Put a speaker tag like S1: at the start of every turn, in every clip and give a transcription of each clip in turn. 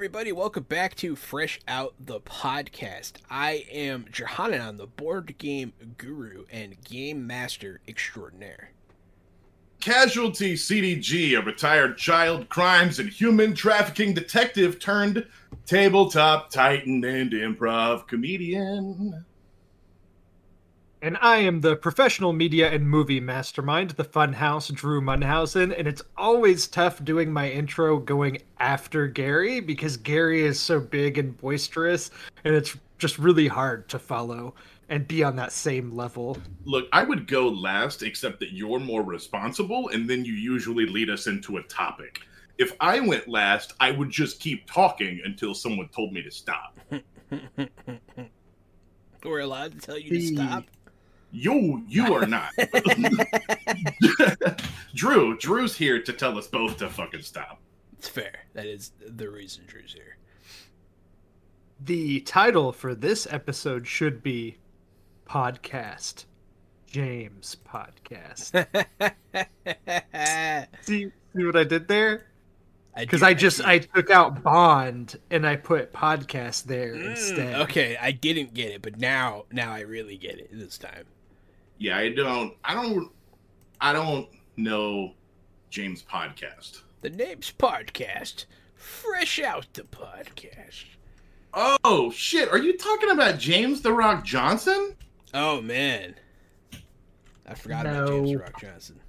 S1: everybody. Welcome back to Fresh Out the Podcast. I am Johanan, the board game guru and game master extraordinaire.
S2: Casualty CDG, a retired child crimes and human trafficking detective turned tabletop titan and improv comedian.
S3: And I am the professional media and movie mastermind, the Funhouse Drew Munhausen, and it's always tough doing my intro going after Gary because Gary is so big and boisterous, and it's just really hard to follow and be on that same level.
S2: Look, I would go last, except that you're more responsible, and then you usually lead us into a topic. If I went last, I would just keep talking until someone told me to stop.
S1: We're allowed to tell you to stop.
S2: You you are not. Drew, Drew's here to tell us both to fucking stop.
S1: It's fair. That is the reason Drew's here.
S3: The title for this episode should be Podcast. James Podcast. see, see what I did there? Because I, just I took out Bond and I put podcast there
S1: Mm,
S3: instead.
S1: Okay, I didn't get it, but now now I really get it this time.
S2: Yeah, I don't I don't I don't know James podcast.
S1: The name's podcast. Fresh out the podcast.
S2: Oh shit, are you talking about James the Rock Johnson?
S1: Oh man. I forgot about
S3: No.
S1: James Rock Johnson.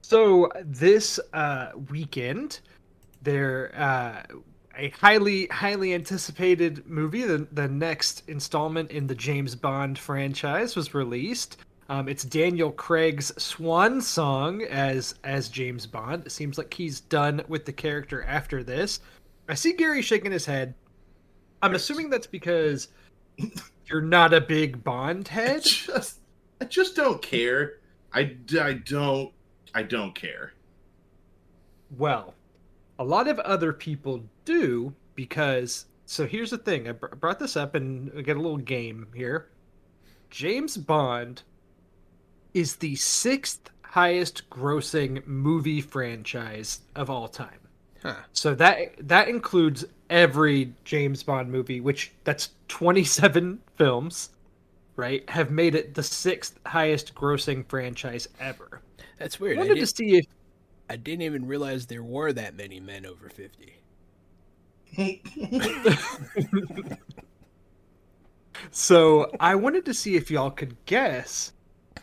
S3: So this uh, weekend, there uh, a highly highly anticipated movie, the the next installment in the James Bond franchise, was released. Um, it's Daniel Craig's swan song as as James Bond. It seems like he's done with the character after this. I see Gary shaking his head. I'm assuming that's because you're not a big Bond
S2: I
S3: head.
S2: just I just don't care. I, I don't I don't care.
S3: Well, a lot of other people do because. So here's the thing. I br- brought this up and we get a little game here. James Bond is the sixth highest grossing movie franchise of all time.
S1: Huh.
S3: So that that includes every James Bond movie, which that's 27 films, right? Have made it the sixth highest grossing franchise ever.
S1: That's weird. I,
S3: wanted
S1: did,
S3: to see if
S1: I didn't even realize there were that many men over 50.
S3: So I wanted to see if y'all could guess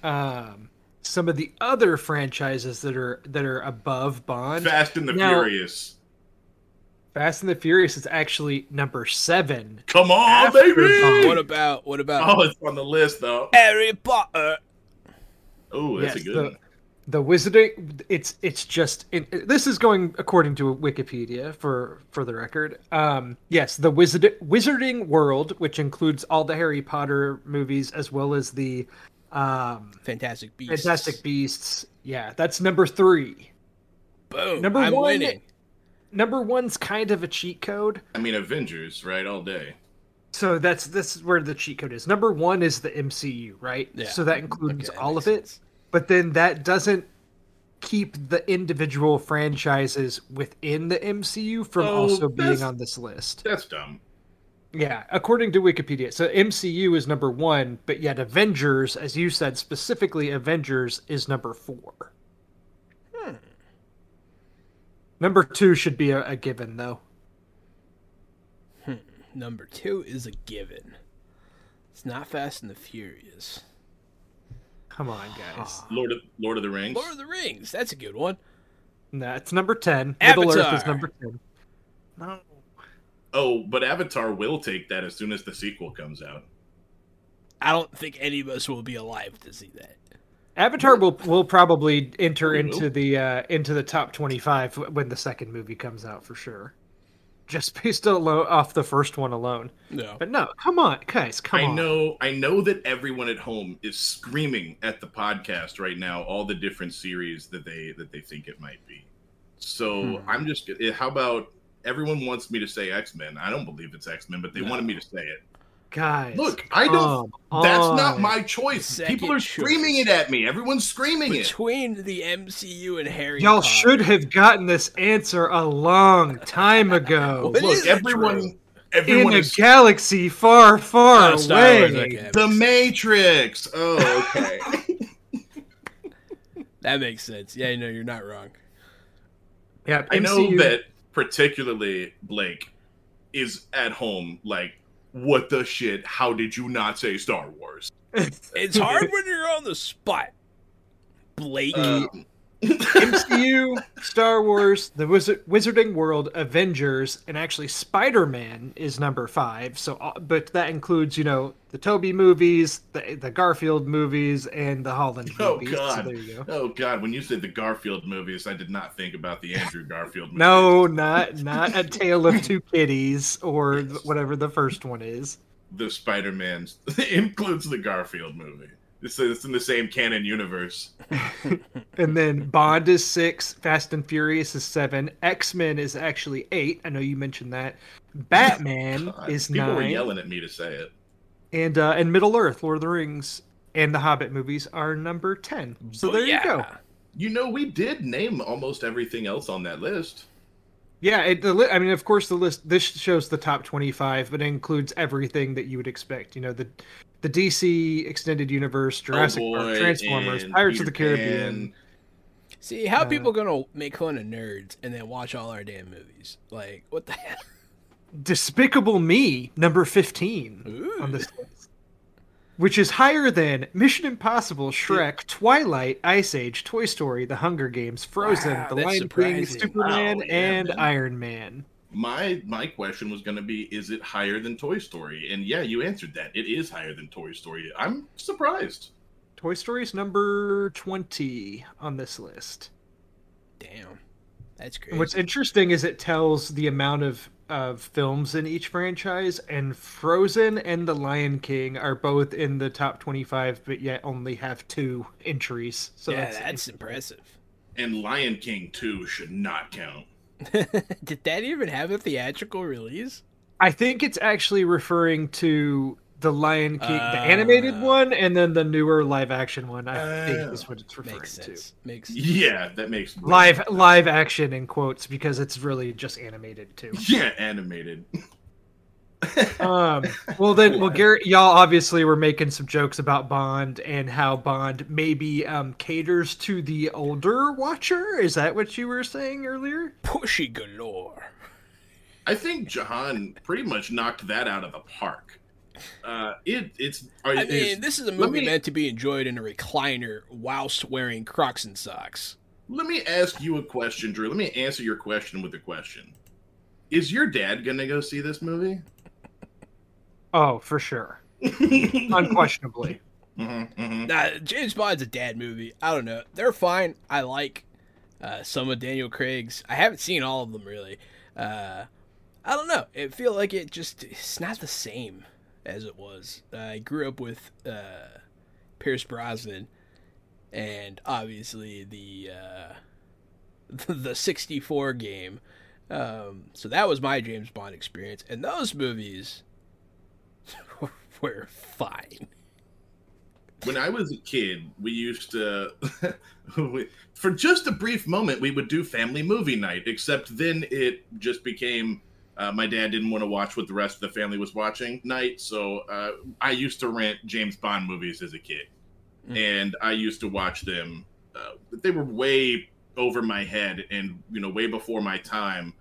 S3: um, some of the other franchises that are that are above Bond.
S2: Fast and the
S3: Now-
S2: Furious.
S3: Fast and the Furious is actually number seven.
S2: Come on, baby!
S3: Bond.
S1: What about what about
S2: Oh, it's on the list though.
S1: Harry Potter?
S2: Oh, that's
S3: Yes,
S2: a good
S3: the,
S2: one.
S3: The Wizarding. It's it's just it, this is going according to Wikipedia for for the record. Um, yes, the Wizard Wizarding World, which includes all the Harry Potter movies as well as the um,
S1: Fantastic Beasts.
S3: Fantastic Beasts. Yeah, that's number three.
S1: Boom.
S3: Number
S1: I'm
S3: one-
S1: winning.
S3: Number one's kind of a cheat code.
S2: I mean Avengers, right? All day.
S3: So that's this is where the cheat code is. Number one is the MCU, right?
S1: Yeah.
S3: So that includes
S1: Okay, that
S3: all
S1: makes
S3: of it.
S1: Sense.
S3: But then that doesn't keep the individual franchises within the MCU from
S2: Oh,
S3: also being on this list.
S2: That's dumb.
S3: Yeah, according to Wikipedia. So MCU is number one, but yet Avengers, as you said, specifically Avengers is number four.
S1: Hmm.
S3: Number two should be a, a given, though. Hmm.
S1: Number two is a given. It's not Fast and the Furious.
S3: Come on, guys.
S2: Lord of Lord of the Rings.
S1: Lord of the Rings. That's a good one.
S3: No, it's number 10. Middle Earth is number 10. No.
S2: Oh, but Avatar will take that as soon as the sequel comes out.
S1: I don't think any of us will be alive to see that.
S3: Avatar will will probably enter into the uh, into the top 25 when the second movie comes out for sure. Just based alo- off the first one alone.
S1: No.
S3: But no, come on, guys, come
S2: I
S3: on.
S2: know I know that everyone at home is screaming at the podcast right now all the different series that they that they think it might be. So
S3: Hmm.
S2: I'm just eh, how about everyone wants me to say X-Men. I don't believe it's X-Men, but they
S1: No.
S2: wanted me to say it.
S3: Guys,
S2: Look, I don't.
S3: come
S2: that's not my choice.
S1: Second
S2: People are screaming
S1: choice.
S2: it at me. Everyone's screaming it.
S1: Between the MCU and Harry
S3: Y'all
S1: Potter.
S3: should have gotten this answer a long time ago.
S1: What is
S2: Look, everyone.
S1: Drew?
S2: Everyone
S3: in a
S2: is
S3: galaxy far, far
S1: Oh,
S3: away.
S1: okay.
S2: the Matrix. Oh, okay.
S1: That makes sense. Yeah, no, you're not wrong.
S3: Yeah,
S2: I know that particularly Blake is at home like, what the shit? How did you not say Star Wars?
S1: It's hard when you're on the spot. Blake.
S2: Um,
S3: MCU, Star Wars, the Wizard, Wizarding World, Avengers, and actually Spider Man is number five. So, uh, but that includes, you know, the Tobey movies, the the Garfield movies, and the Holland
S2: Oh,
S3: movies.
S2: God.
S3: So there you go.
S2: oh God, when you said the Garfield movies, I did not think about the Andrew Garfield movies.
S3: No, not not a Tale of Two Kitties or whatever the first one is.
S2: the Spider-Man's includes the Garfield movie. It's, it's in the same canon universe.
S3: And then Bond is six, Fast and Furious is seven, X Men is actually eight. I know you mentioned that. Batman
S2: God,
S3: is
S2: people were yelling at me to say it.
S3: and uh, and Middle Earth, Lord of the Rings, and the Hobbit movies are number ten. So there you go.
S2: You know, we did name almost everything else on that list.
S3: Yeah, it, the li- I mean, of course, the list this shows the top twenty-five, but it includes everything that you would expect. You know, the the DC extended universe, Jurassic
S2: Oh,
S3: Park, Transformers,
S2: and
S3: Pirates of the Caribbean.
S2: Pan.
S1: See, how
S3: Uh,
S1: people gonna make fun of nerds and then watch all our damn movies? Like, what the hell?
S3: Despicable Me, number fifteen
S1: Ooh.
S3: on this list, which is higher than Mission Impossible, Shrek, Twilight, Ice Age, Toy Story, The Hunger Games, Frozen,
S1: Wow,
S3: The Lion King. Superman,
S2: Wow, yeah,
S3: and
S2: man.
S3: Iron Man.
S2: My my question was going to be: Is it higher than Toy Story? And yeah, you answered that. It is higher than Toy Story. I'm surprised.
S3: Toy Story's number twenty on this list.
S1: Damn, that's
S3: And
S1: crazy.
S3: What's interesting is it tells the amount of of films in each franchise, and Frozen and The Lion King are both in the top twenty-five, but yet only have two entries. So
S1: yeah,
S3: that's,
S1: that's impressive.
S2: And Lion King 2 should not count.
S1: Did that even have a theatrical release?
S3: I think it's actually referring to the Lion King, the
S1: Ah.
S3: animated one, and then the newer live-action one. I think
S2: Oh.
S3: is what it's referring
S1: Makes
S3: to.
S1: sense. Makes
S2: Yeah, that makes
S3: Live live action in quotes because it's really just animated too.
S2: Yeah, animated.
S3: Um, well then, well, Garrett, y'all obviously were making some jokes about Bond and how Bond maybe um, caters to the older watcher. Is that what you were saying earlier?
S1: pushy galore.
S2: I think Jahan pretty much knocked that out of the park. Uh, it it's. Are,
S1: I
S2: is-
S1: mean, this is a movie
S2: me-
S1: meant to be enjoyed in a recliner whilst wearing Crocs and socks.
S2: Let me ask you a question, Drew. Let me answer your question with a question. Is your dad gonna go see this movie?
S3: Oh, for sure, unquestionably.
S2: Mhm, mhm.
S1: Nah, James Bond's a dad movie. I don't know. They're fine. I like uh, some of Daniel Craig's. I haven't seen all of them really. Uh, I don't know. It feel like it just it's not the same as it was. I grew up with uh, Pierce Brosnan, and obviously the uh, the '64 game. Um, so that was my James Bond experience, and those movies were fine.
S2: when I was a kid, we used to, we, for just a brief moment, we would do family movie night. Except then it just became uh, my dad didn't want to watch what the rest of the family was watching night, so uh, I used to rent James Bond movies as a kid,
S1: Mm.
S2: and I used to watch them. Uh, they were way over my head and you know way before my time,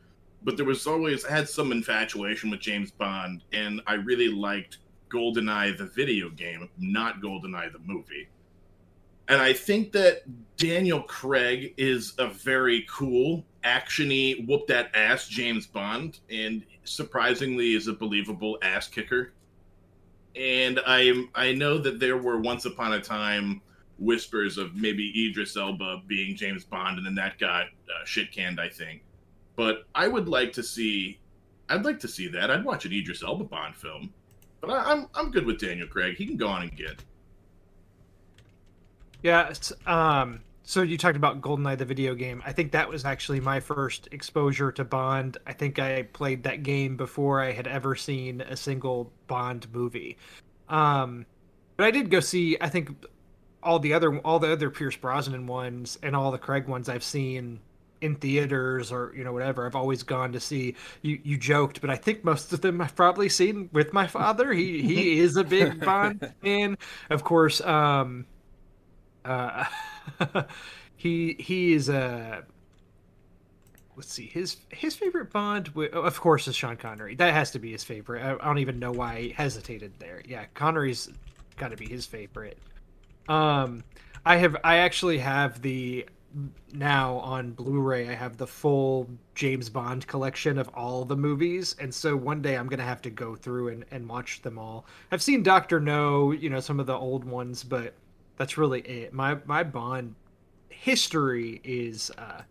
S2: but there was always I had some infatuation with James Bond, and I really liked GoldenEye the video game, not GoldenEye the movie. And I think that Daniel Craig is a very cool, actiony, whoop that ass James Bond, and surprisingly is a believable ass kicker. And I I know that there were once upon a time whispers of maybe Idris Elba being James Bond, and then that got uh, shit canned, I think. But I would like to see, I'd like to see that. I'd watch an Idris Elba Bond film. But I, I'm I'm good with Daniel Craig. He can go on and get.
S3: Yeah. Um. so you talked about GoldenEye, the video game. I think that was actually my first exposure to Bond. I think I played that game before I had ever seen a single Bond movie. Um, but I did go see. I think all the other all the other Pierce Brosnan ones and all the Craig ones I've seen in theaters or you know whatever. I've always gone to see. You you joked, but I think most of them I've probably seen with my father. He he is a big Bond fan. Of course, um, uh, he he is a. Let's see his his favorite Bond. Of course, is Sean Connery. That has to be his favorite. I, I don't even know why I hesitated there. Yeah, Connery's got to be his favorite. Um, I have I actually have the now on Blu-ray I have the full James Bond collection of all the movies and so one day I'm to have to go through and, and watch them all. I've seen Doctor No, you know, some of the old ones, but that's really it. My my Bond history is uh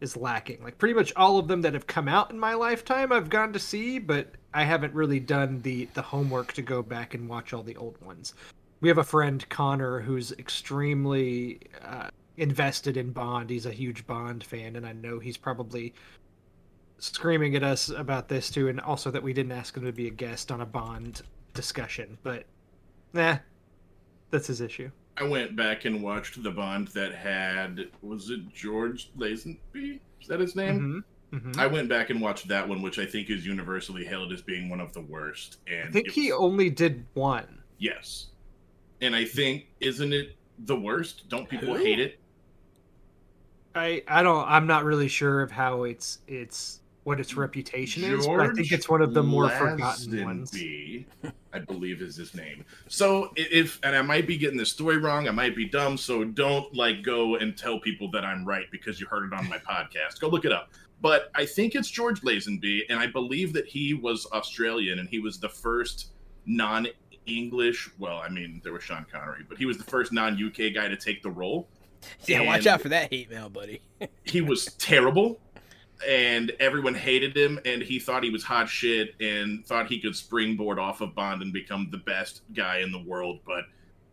S3: is lacking. Like pretty much all of them that have come out in my lifetime I've gone to see, but I haven't really done the the homework to go back and watch all the old ones. We have a friend Connor who's extremely uh, invested in Bond. He's a huge Bond fan, and I know he's probably screaming at us about this too, and also that we didn't ask him to be a guest on a Bond discussion. But, nah, that's his issue.
S2: I went back and watched the Bond that had was it George Lazenby? Is that his name? Mm-hmm. Mm-hmm. I went back and watched that one, which I think is universally hailed as being one of the worst. And
S3: I think he only did one.
S2: Yes, and I think isn't it the worst? Don't people Who? hate it?
S3: I I don't. I'm not really sure of how it's it's what its reputation George is, but I think it's one of the more forgotten ones.
S2: I believe is his name. So if and I might be getting the story wrong, I might be dumb, so don't like go and tell people that I'm right because you heard it on my podcast. Go look it up. But I think it's George Lazenby, and I believe that he was Australian and he was the first non English. Well, I mean, there was Sean Connery, but he was the first non UK guy to take the role.
S1: Yeah, and watch out for that hate mail, buddy.
S2: he was terrible and everyone hated him and he thought he was hot shit and thought he could springboard off of bond and become the best guy in the world but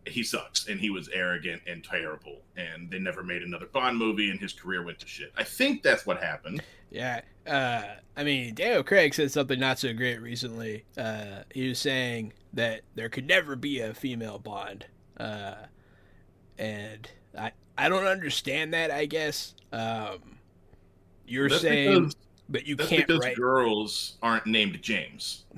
S2: he sucks and he was arrogant and terrible and they never made another bond movie and his career went to shit. I think that's what happened.
S1: Yeah uh, i mean daniel craig said something not so great recently. Uh, he was saying that there could never be a female bond uh, and i i don't understand that i guess um, you're that's saying, because, but you can't because write.
S2: girls aren't named James.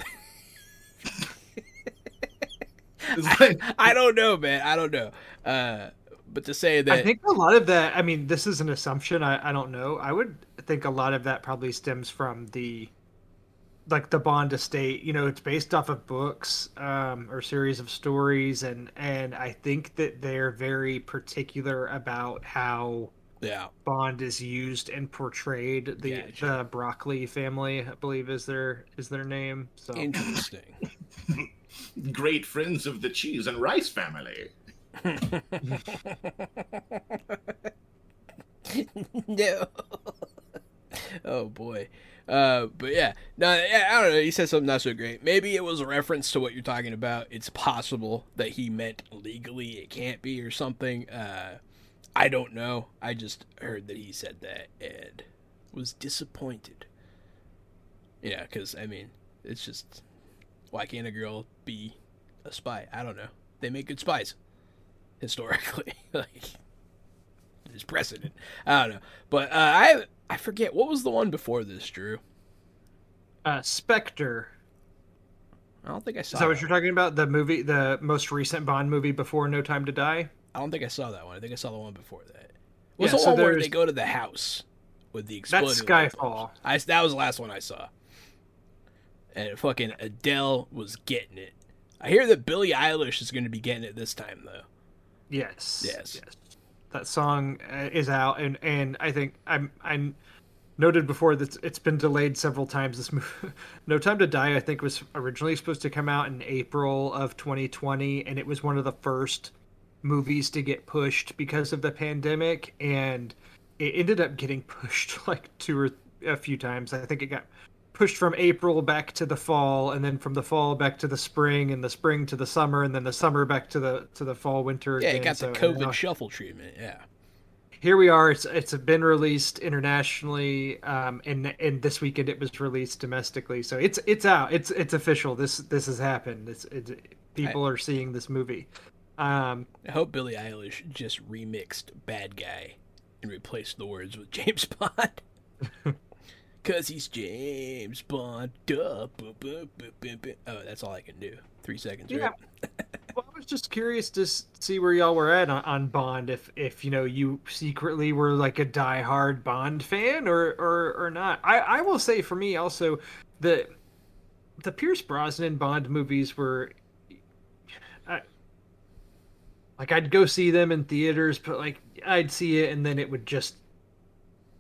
S1: I, I, don't know, man. I don't know. Uh, but to say that
S3: I think a lot of that. I mean, this is an assumption. I, I don't know. I would think a lot of that probably stems from the like the Bond estate. You know, it's based off of books um, or series of stories, and and I think that they're very particular about how
S1: yeah.
S3: Bond is used and portrayed. The yeah, the broccoli family i believe is their is their name so.
S1: Interesting.
S2: Great friends of the cheese and rice family.
S1: No. Oh boy uh, but yeah, no, yeah, I don't know. He said something not so great. Maybe it was a reference to what you're talking about. It's possible that he meant legally it can't be or something. Uh, I don't know. I just heard that he said that and was disappointed. Yeah, because, I mean, it's just. Why can't a girl be a spy? I don't know. They make good spies. Historically. like, there's precedent. I don't know. But uh, I I forget. What was the one before this, Drew?
S3: Uh, Spectre.
S1: I don't think I saw
S3: Is that, that what you're talking about? The movie, the most recent Bond movie before No Time to Die?
S1: I don't think I saw that one. I think I saw the one before that. Was yeah, the so one where they go to the house with the exploding?
S3: That's Skyfall.
S1: I that was the last one I saw. And fucking Adele was getting it. I hear that Billie Eilish is going to be getting it this time though.
S3: Yes.
S1: Yes. Yes.
S3: That song uh, is out, and and I think I'm I'm noted before that it's been delayed several times. This movie, No Time to Die, I think was originally supposed to come out in April of 2020, and it was one of the first movies to get pushed because of the pandemic and it ended up getting pushed like two or a few times. I think it got pushed from April back to the fall and then from the fall back to the spring and the spring to the summer and then the summer back to the to the fall winter
S1: yeah again. it got so, the covid shuffle treatment yeah
S3: here we are. It's it's been released internationally, um, and and this weekend it was released domestically. So it's it's out. It's it's official. This this has happened. It's, it's people I, are seeing this movie. Um,
S1: I hope Billie Eilish just remixed "Bad Guy" and replaced the words with James Bond. Cause he's James Bond. Duh. Oh, that's all I can do. Three seconds, yeah. right?
S3: well, I was just curious to see where y'all were at on, on, Bond. If, if you know, you secretly were like a die-hard Bond fan, or or or not. I I will say for me also, the the Pierce Brosnan Bond movies were. like I'd go see them in theaters, but like I'd see it and then it would just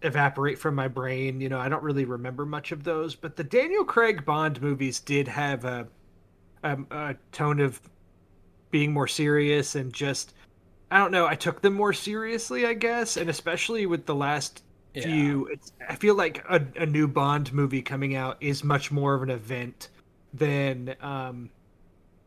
S3: evaporate from my brain. You know, I don't really remember much of those, but the Daniel Craig Bond movies did have a, a, a tone of being more serious and just I don't know. I took them more seriously, I guess, and especially with the last yeah. few. It's, I feel like a, a new Bond movie coming out is much more of an event than um,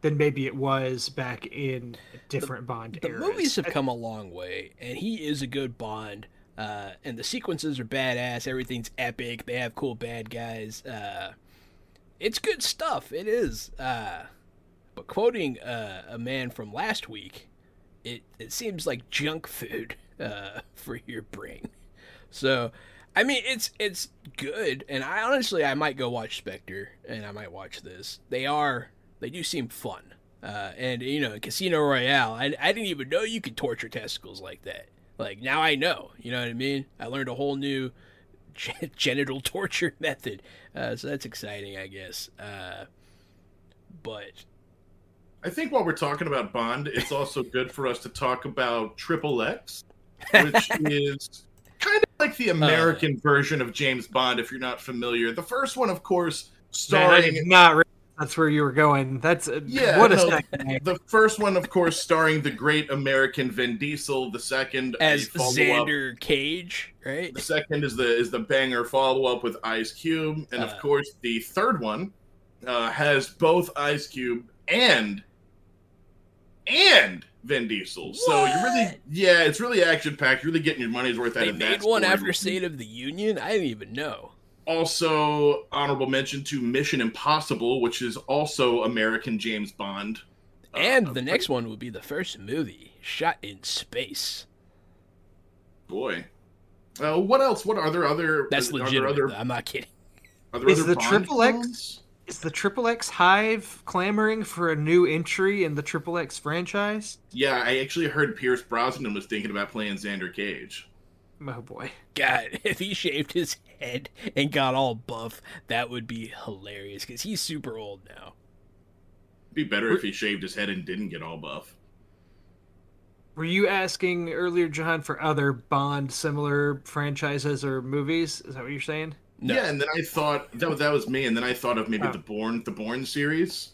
S3: than maybe it was back in different the, Bond.
S1: The
S3: eras.
S1: movies have come a long way, and he is a good Bond. Uh, and the sequences are badass. Everything's epic. They have cool bad guys. Uh, it's good stuff. It is. Uh, but quoting uh, a man from last week, it it seems like junk food uh, for your brain. So, I mean, it's it's good, and I honestly I might go watch Spectre, and I might watch this. They are they do seem fun. Uh, and you know, Casino Royale, I, I didn't even know you could torture testicles like that. Like now I know. You know what I mean? I learned a whole new genital torture method. Uh, so that's exciting, I guess. Uh, but
S2: I think while we're talking about Bond, it's also good for us to talk about Triple X, which is kind of like the American uh, version of James Bond. If you're not familiar, the first one, of course, starring
S3: man, not that's where you were going. That's
S2: yeah. What a no, The first one, of course, starring the great American Vin Diesel. The second
S1: as Xander Cage, right?
S2: The second is the is the banger follow up with Ice Cube, and uh, of course, the third one uh, has both Ice Cube and and Vin Diesel. What? So you're really yeah, it's really action packed. You're really getting your money's worth
S1: they
S2: out of
S1: that. Made one after State of the Union. I didn't even know.
S2: Also, honorable mention to Mission Impossible, which is also American James Bond.
S1: And uh, the next one would be the first movie shot in space.
S2: Boy. Uh, what else? What are there other?
S1: That's legitimate. Other, I'm not kidding.
S3: is the Triple X? Is the Triple X Hive clamoring for a new entry in the Triple X franchise?
S2: Yeah, I actually heard Pierce Brosnan was thinking about playing Xander Cage.
S3: Oh boy.
S1: God, if he shaved his head and got all buff, that would be hilarious because he's super old now.
S2: It'd be better if he shaved his head and didn't get all buff.
S3: Were you asking earlier, John, for other Bond similar franchises or movies? Is that what you're saying?
S2: No. Yeah, and then I thought that that was me, and then I thought of maybe oh. the Bourne the Bourne series.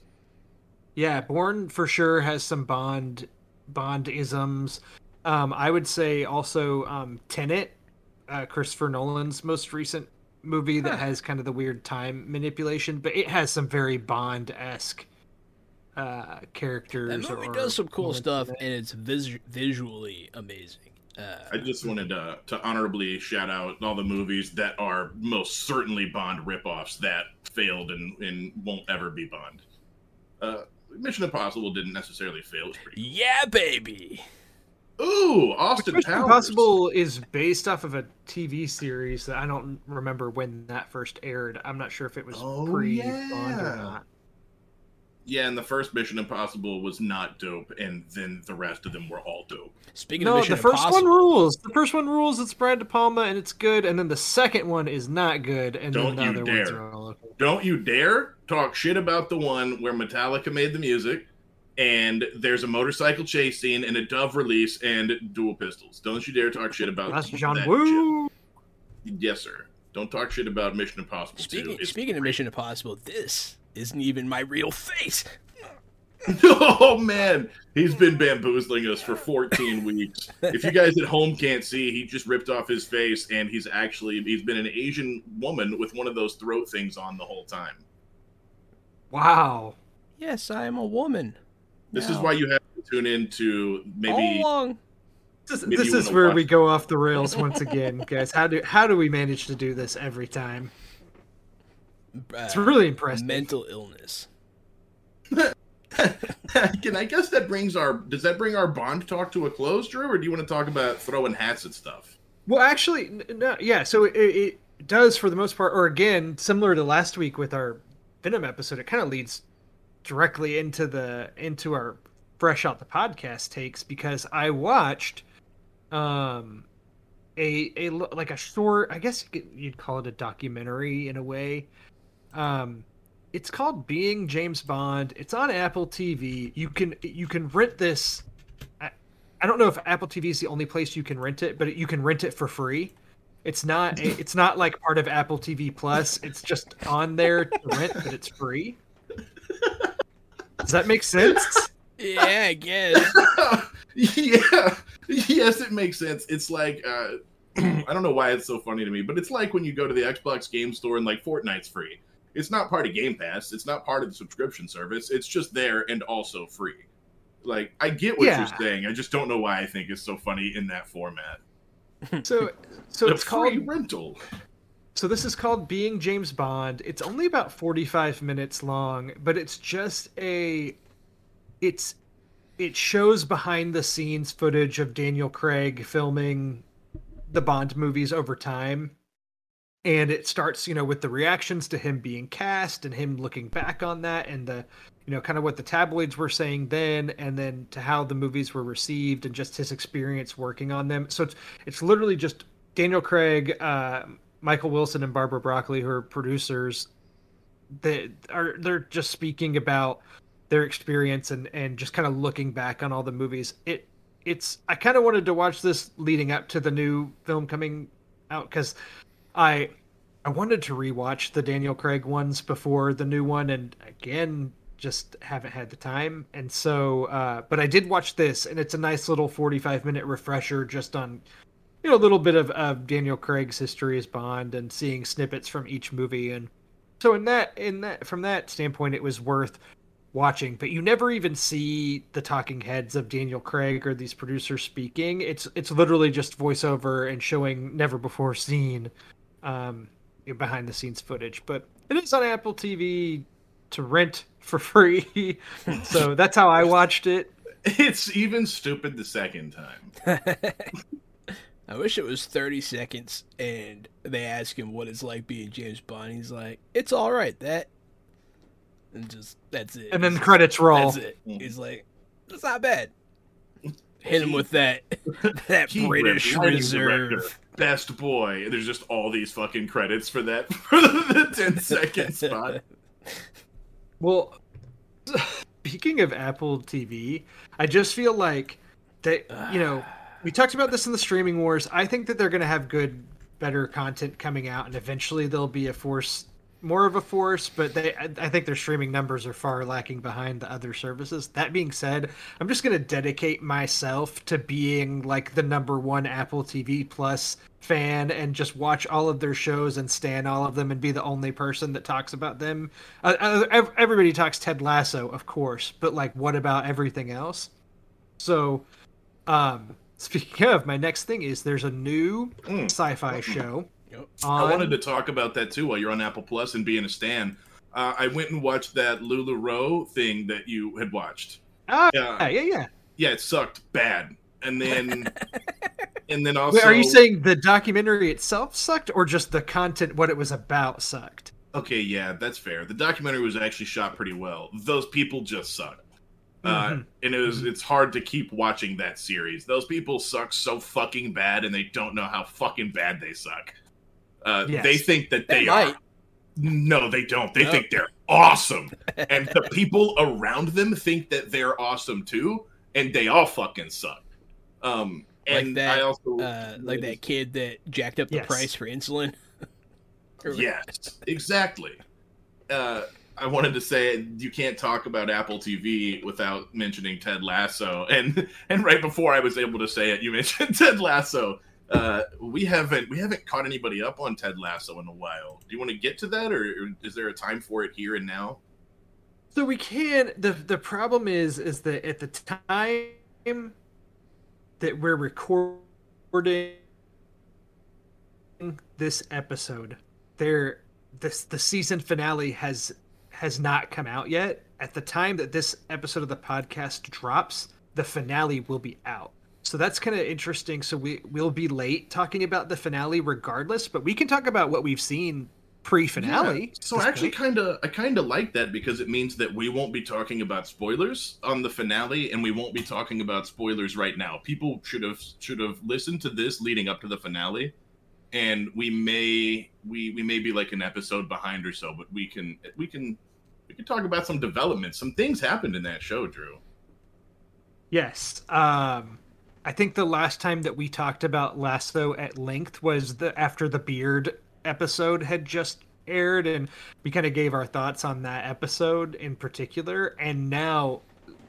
S3: Yeah, Bourne for sure has some Bond Bond isms. Um, I would say also um, Tenet uh, Christopher Nolan's most recent movie that huh. has kind of the weird time manipulation, but it has some very Bond esque uh, characters.
S1: That movie does some cool stuff, and it's vis- visually amazing.
S2: Uh, I just wanted to, to honorably shout out all the movies that are most certainly Bond ripoffs that failed and, and won't ever be Bond. Uh, Mission Impossible didn't necessarily fail.
S1: Yeah, baby.
S2: Ooh, Austin Mission Powers.
S3: Impossible is based off of a TV series that I don't remember when that first aired. I'm not sure if it was oh, pre yeah. Or not.
S2: Yeah, and the first Mission Impossible was not dope, and then the rest of them were all dope.
S1: Speaking no, of Mission
S3: the first
S1: Impossible,
S3: one rules. The first one rules. It's Brian De Palma, and it's good. And then the second one is not good, and
S2: Don't
S3: then the
S2: you
S3: other
S2: dare.
S3: ones are all okay.
S2: Don't you dare talk shit about the one where Metallica made the music and there's a motorcycle chase scene and a Dove release and dual pistols. Don't you dare talk shit about
S3: That's John that Woo.
S2: Shit. Yes, sir. Don't talk shit about Mission Impossible.
S1: Speaking, speaking of Mission Impossible, this isn't even my real face.
S2: oh man, he's been bamboozling us for 14 weeks. If you guys at home can't see, he just ripped off his face, and he's actually he's been an Asian woman with one of those throat things on the whole time.
S3: Wow.
S1: Yes, I am a woman.
S2: This no. is why you have to tune in to maybe.
S1: All along.
S3: This,
S2: Maybe
S3: this is where
S2: watch-
S3: we go off the rails once again, guys. How do how do we manage to do this every time? It's
S1: Uh,
S3: really impressive.
S1: mental illness.
S2: Can I guess that brings our does that bring our bond talk to a close, Drew, or do you want to talk about throwing hats at stuff?
S3: Well, actually, no, yeah. So it, it does for the most part, or again, similar to last week with our Venom episode, it kind of leads directly into the into our fresh out the podcast takes because I watched um a a like a short, I guess you'd call it a documentary in a way. Um, it's called Being James Bond. It's on Apple TV. You can you can rent this I don't know if Apple TV is the only place you can rent it, but you can rent it for free. It's not it's not like part of Apple TV Plus. It's just on there to rent, but it's free. Does that make sense?
S1: Yeah, I guess.
S2: yeah. Yes, it makes sense. It's like uh I don't know why it's so funny to me, but it's like when you go to the Xbox game store and like Fortnite's free. It's not part of Game Pass. It's not part of the subscription service. It's just there and also free. Like I get what
S3: Yeah.
S2: you're saying. I just don't know why I think it's so funny in that format.
S3: So so
S2: A
S3: it's
S2: free
S3: called
S2: rental.
S3: So this is called Being James Bond. It's only about 45 minutes long, but it's just a it's it shows behind the scenes footage of Daniel Craig filming the Bond movies over time. And it starts, you know, with the reactions to him being cast and him looking back on that and the you know, kind of what the tabloids were saying then and then to how the movies were received and just his experience working on them. So it's it's literally just Daniel Craig, uh, Michael Wilson, and Barbara Broccoli, who are producers, that are they're just speaking about their experience and and just kind of looking back on all the movies. It it's I kind of wanted to watch this leading up to the new film coming out because I I wanted to rewatch the Daniel Craig ones before the new one, and again just haven't had the time. And so, uh, but I did watch this, and it's a nice little forty-five minute refresher just on you know a little bit of, of Daniel Craig's history as Bond and seeing snippets from each movie. And so in that in that from that standpoint it was worth watching. But you never even see the talking heads of Daniel Craig or these producers speaking. It's it's literally just voiceover and showing never before seen um behind the scenes footage. But it is on Apple TV to rent for free. So that's how I watched it.
S2: It's even stupid the second time.
S1: I wish it was 30 seconds and they ask him what it's like being James Bond. He's like, it's all right, that. And just, that's it.
S3: and then the credits roll
S1: That's it. He's like, it's not bad. Hit him with that, that British
S2: grip, director,
S1: reserve.
S2: Best boy. There's just all these fucking credits for that for the 10 second spot.
S3: Well, speaking of Apple TV, I just feel like that you know ah. We talked about this in the streaming wars. I think that they're going to have good, better content coming out, and eventually there'll be a force, more of a force. But they, I think their streaming numbers are far lacking behind the other services. That being said, I'm just going to dedicate myself to being like the number one Apple TV Plus fan and just watch all of their shows and stand all of them and be the only person that talks about them. Uh, uh, everybody talks Ted Lasso, of course, but like, what about everything else? So, um, speaking of, my next thing is there's a new
S2: Mm.
S3: sci-fi show.
S1: Yep.
S3: On,
S2: I wanted to talk about that too while you're on Apple Plus and being a stan. Uh, I went and watched that LuLaRoe thing that you had watched.
S3: Ah,
S2: Yeah,
S3: yeah, yeah, yeah.
S2: yeah, it sucked bad. And then, and then also,
S3: Wait, are you saying the documentary itself sucked, or just the content, what it was about, sucked?
S2: Okay, yeah, that's fair. The documentary was actually shot pretty well. Those people just suck. Uh,
S3: Mhm.
S2: and it was it's hard to keep watching that series. Those people suck so fucking bad, and they don't know how fucking bad they suck. Uh,
S3: Yes.
S2: They think that
S1: They
S2: they,
S1: might.
S2: are. No, they don't. They
S1: No.
S2: think they're awesome, and the people around them think that they're awesome too, and they all fucking suck. Um,
S1: Like
S2: and
S1: that,
S2: I also
S1: Uh, like that kid that jacked up the
S3: Yes.
S1: price for insulin.
S2: Yes, exactly. Uh, I wanted to say you can't talk about Apple TV without mentioning Ted Lasso, and and right before I was able to say it, you mentioned Ted Lasso. Uh, we haven't we haven't caught anybody up on Ted Lasso in a while. Do you want to get to that, or is there a time for it here and now?
S3: So we can. the The problem is, is that at the time that we're recording this episode, there this the season finale has has not come out yet. At the time that this episode of the podcast drops, the finale will be out. So that's kind of interesting. So we we'll be late talking about the finale regardless, but we can talk about what we've seen pre-finale.
S2: Yeah. So I actually kind of I kind of like that because it means that we won't be talking about spoilers on the finale, and we won't be talking about spoilers right now. People should have should have listened to this leading up to the finale, and we may we we may be like an episode behind or so, but we can we can we can talk about some developments. Some things happened in that show, Drew.
S3: Yes. Um I think the last time that we talked about Lasso at length was the after the beard episode had just aired and we kind of gave our thoughts on that episode in particular and now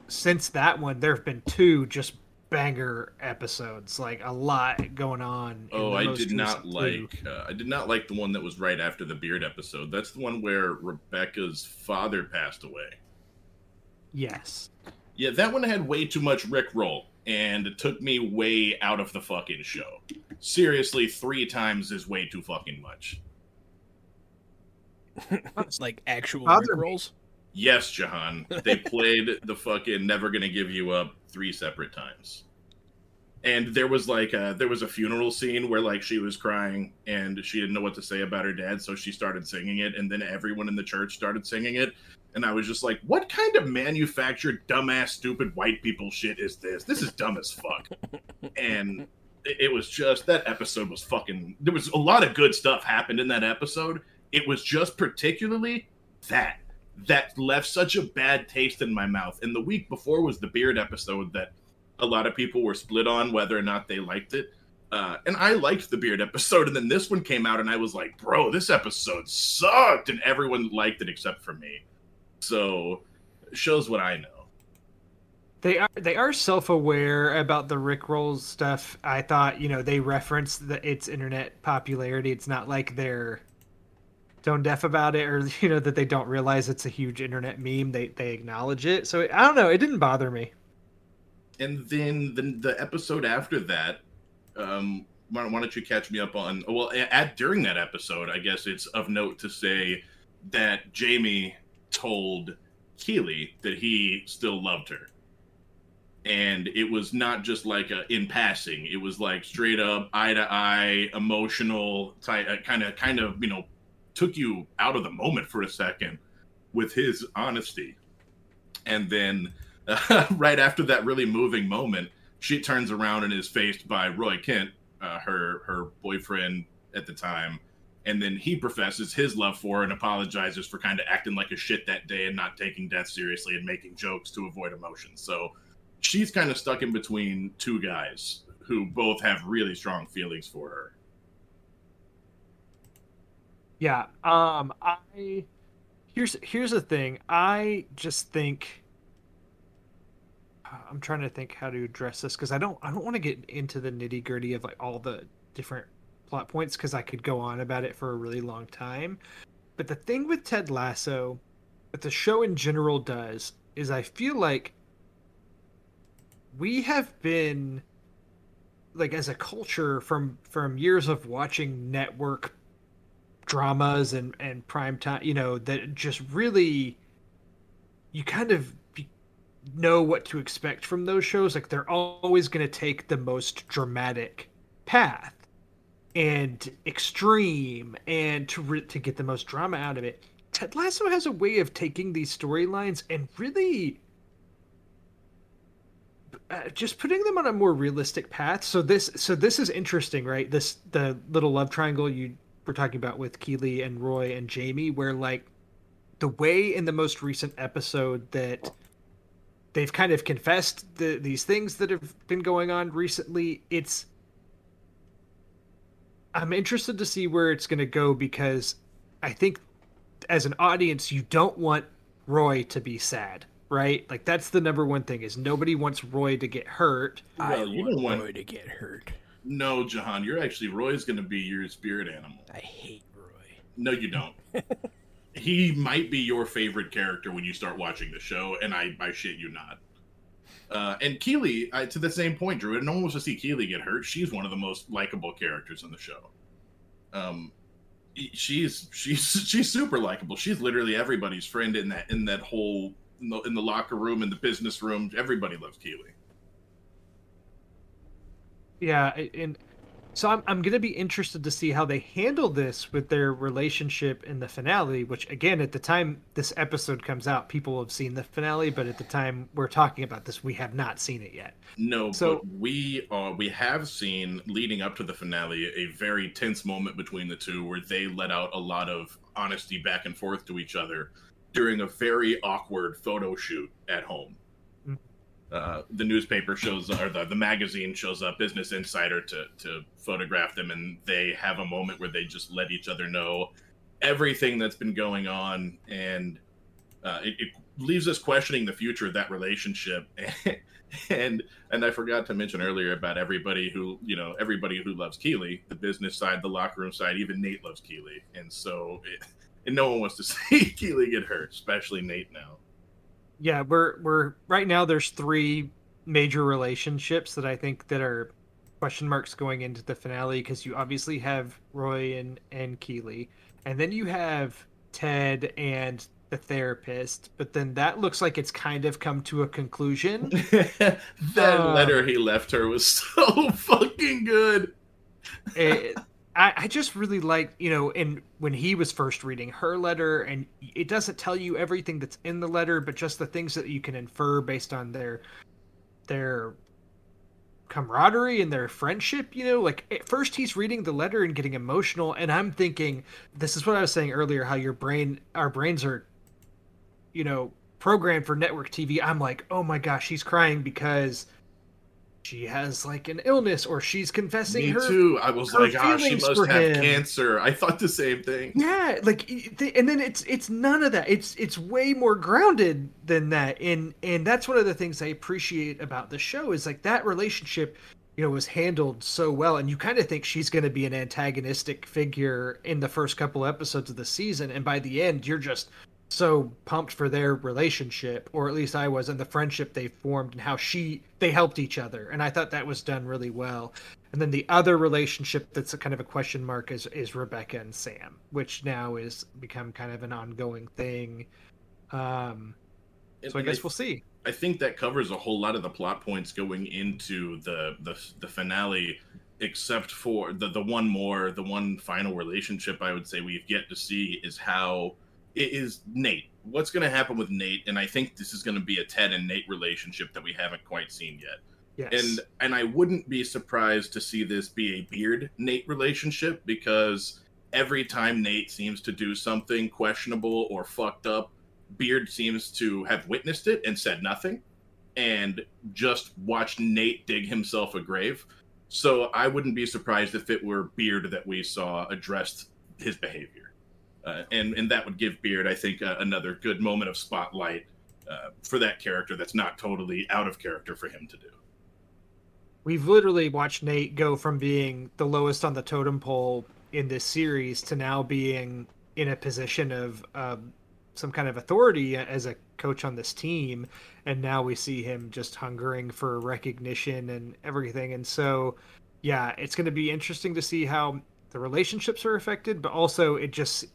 S3: since that one there have been two just banger episodes like a lot going on
S2: oh i did not like uh, i did not like the one that was right after the beard episode that's the one where rebecca's father passed away
S3: yes
S2: yeah that one had way too much rick roll and it took me way out of the fucking show. Seriously, three times is way too fucking much.
S1: It's like actual Rick rolls?
S2: Yes, Jahan. They played the fucking Never Gonna Give You Up three separate times. And there was like a, there was a funeral scene where like she was crying and she didn't know what to say about her dad, so she started singing it, and then everyone in the church started singing it, and I was just like, what kind of manufactured, dumbass, stupid white people shit is this? This is dumb as fuck. and it was just that episode was fucking. There was a lot of good stuff happened in that episode. It was just particularly that that left such a bad taste in my mouth. And the week before was the beard episode that a lot of people were split on whether or not they liked it. Uh, and I liked the beard episode, and then this one came out, and I was like, "Bro, this episode sucked," and everyone liked it except for me. So shows what I know.
S3: They are they are self aware about the Rickroll stuff. I thought you know they reference the its internet popularity. It's not like they're tone deaf about it, or you know that they don't realize it's a huge internet meme. They they acknowledge it. So I don't know. It didn't bother me.
S2: And then the the episode after that, um, why, why don't you catch me up on? Well, at during that episode, I guess it's of note to say that Jamie told Keeley that he still loved her. And it was not just like a in passing. It was like straight up eye to eye, emotional type, kind of, kind of, you know, took you out of the moment for a second with his honesty. And then uh, right after that really moving moment, she turns around and is faced by Roy Kent, uh, her her boyfriend at the time, and then he professes his love for her and apologizes for kind of acting like a shit that day and not taking death seriously and making jokes to avoid emotions. So she's kind of stuck in between two guys who both have really strong feelings for her.
S3: Yeah. Um I here's here's the thing. I just think I'm trying to think how to address this because I don't I don't want to get into the nitty gritty of like all the different plot points because I could go on about it for a really long time. But the thing with Ted Lasso, that the show in general does, is I feel like we have been like as a culture from from years of watching network dramas and and prime time you know that just really you kind of know what to expect from those shows like they're always going to take the most dramatic path and extreme and to re- to get the most drama out of it. Ted Lasso has a way of taking these storylines and really uh, just putting them on a more realistic path. So this so this is interesting, right? This the little love triangle you were talking about with Keeley and Roy and Jamie where like the way in the most recent episode that they've kind of confessed the, these things that have been going on recently, it's I'm interested to see where it's going to go because I think as an audience you don't want Roy to be sad, right? Like that's the number one thing is nobody wants Roy to get hurt.
S1: I well, you want don't want Roy to get hurt.
S2: No, Jahan, you're actually Roy's going to be your spirit animal.
S1: I hate Roy.
S2: No, you don't. he might be your favorite character when you start watching the show, and I, I shit you not. Uh, and Keeley, I, to the same point, Drew, no one wants to see Keeley get hurt. She's one of the most likable characters in the show. Um, she's she's she's super likable. She's literally everybody's friend in that in that whole in the, in the locker room in the business room. Everybody loves Keeley.
S3: Yeah, and so I'm I'm gonna be interested to see how they handle this with their relationship in the finale. Which again, at the time this episode comes out, people have seen the finale, but at the time we're talking about this, we have not seen it yet.
S2: No, so but we are we have seen leading up to the finale a very tense moment between the two, where they let out a lot of honesty back and forth to each other during a very awkward photo shoot at home. Uh, the newspaper shows or the, the magazine shows up business insider to to photograph them and they have a moment where they just let each other know everything that's been going on and uh, it, it, leaves us questioning the future of that relationship. And and i forgot to mention earlier about everybody who you know everybody who loves keeley the business side the locker room side even nate loves keeley. And so it, and no one wants to see keeley get hurt especially nate now
S3: yeah, we're we're right now. There's three major relationships that I think that are question marks going into the finale because you obviously have Roy and and Keeley, and then you have Ted and the therapist. But then that looks like it's kind of come to a conclusion.
S2: that uh, letter he left her was so fucking good.
S3: it, I, I just really like you know and when he was first reading her letter and it doesn't tell you everything that's in the letter but just the things that you can infer based on their their camaraderie and their friendship you know? Like at first he's reading the letter and getting emotional and i'm thinking this is what i was saying earlier how your brain our brains are you know programmed for network tv i'm like oh my gosh he's crying because she has like an illness or she's confessing
S2: Me
S3: her
S2: too. I was like, ah, she must have him. cancer. I thought the same thing.
S3: Yeah, like and then it's it's none of that. It's it's way more grounded than that. And and that's one of the things I appreciate about the show is like that relationship you know was handled so well and you kind of think she's going to be an antagonistic figure in the first couple episodes of the season and by the end you're just so pumped for their relationship, or at least I was, and the friendship they formed and how she they helped each other. And I thought that was done really well. And then the other relationship that's a kind of a question mark is is Rebecca and Sam, which now is become kind of an ongoing thing. Um, so I guess I, we'll see.
S2: I think that covers a whole lot of the plot points going into the the, the finale except for the the one more the one final relationship I would say we've yet to see is how is Nate. What's going to happen with Nate? And I think this is going to be a Ted and Nate relationship that we haven't quite seen yet. Yes. And and I wouldn't be surprised to see this be a Beard Nate relationship because every time Nate seems to do something questionable or fucked up, Beard seems to have witnessed it and said nothing and just watched Nate dig himself a grave. So I wouldn't be surprised if it were Beard that we saw addressed his behavior uh, and and that would give Beard, I think, uh, another good moment of spotlight uh, for that character. That's not totally out of character for him to do.
S3: We've literally watched Nate go from being the lowest on the totem pole in this series to now being in a position of um, some kind of authority as a coach on this team, and now we see him just hungering for recognition and everything. And so, yeah, it's going to be interesting to see how the relationships are affected, but also it just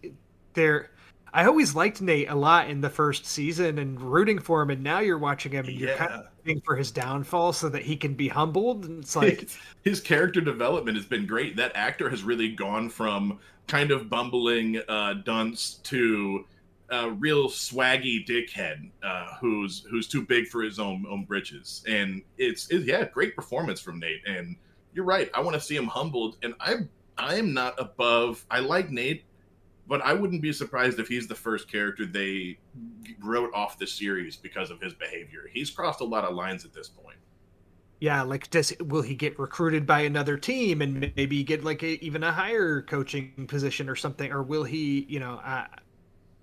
S3: they're. I always liked Nate a lot in the first season and rooting for him, and now you're watching him and you're kind of rooting for his downfall so that he can be humbled. And it's like
S2: his character development has been great. That actor has really gone from kind of bumbling uh, dunce to a real swaggy dickhead uh, who's who's too big for his own own britches. And it's, it's yeah, great performance from Nate. And you're right. I want to see him humbled, and I'm I'm not above. I like Nate, but I wouldn't be surprised if he's the first character they wrote off the series because of his behavior. He's crossed a lot of lines at this point.
S3: Yeah, like does will he get recruited by another team and maybe get like a, even a higher coaching position or something, or will he? You know, I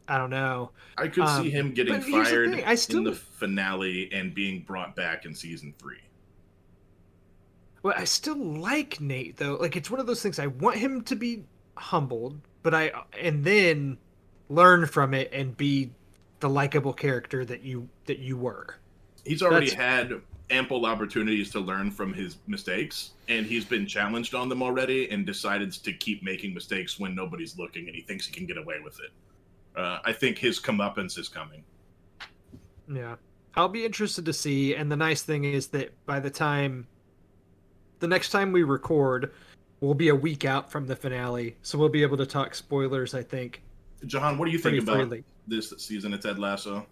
S3: I don't know.
S2: I could um, see him getting fired the still... in the finale and being brought back in season three.
S3: Well, I still like Nate though. Like it's one of those things I want him to be humbled, but I and then learn from it and be the likable character that you that you were.
S2: He's already That's... had ample opportunities to learn from his mistakes, and he's been challenged on them already, and decided to keep making mistakes when nobody's looking, and he thinks he can get away with it. Uh, I think his comeuppance is coming.
S3: Yeah. I'll be interested to see. And the nice thing is that by the time the next time we record, we'll be a week out from the finale. So we'll be able to talk spoilers, I think.
S2: John, what do you think about
S3: freely.
S2: this season of Ted Lasso?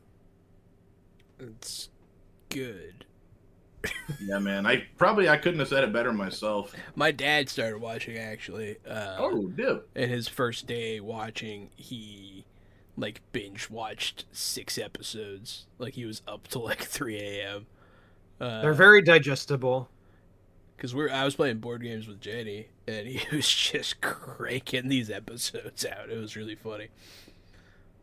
S1: It's good.
S2: Yeah, man. I probably I couldn't have said it better myself.
S1: My dad started watching actually. Uh,
S2: Oh, dip.
S1: and his first day watching, he like binge watched six episodes. Like he was up till like three a.m. Uh,
S3: They're very digestible.
S1: Because we're I was playing board games with Jenny, and he was just cranking these episodes out. It was really funny.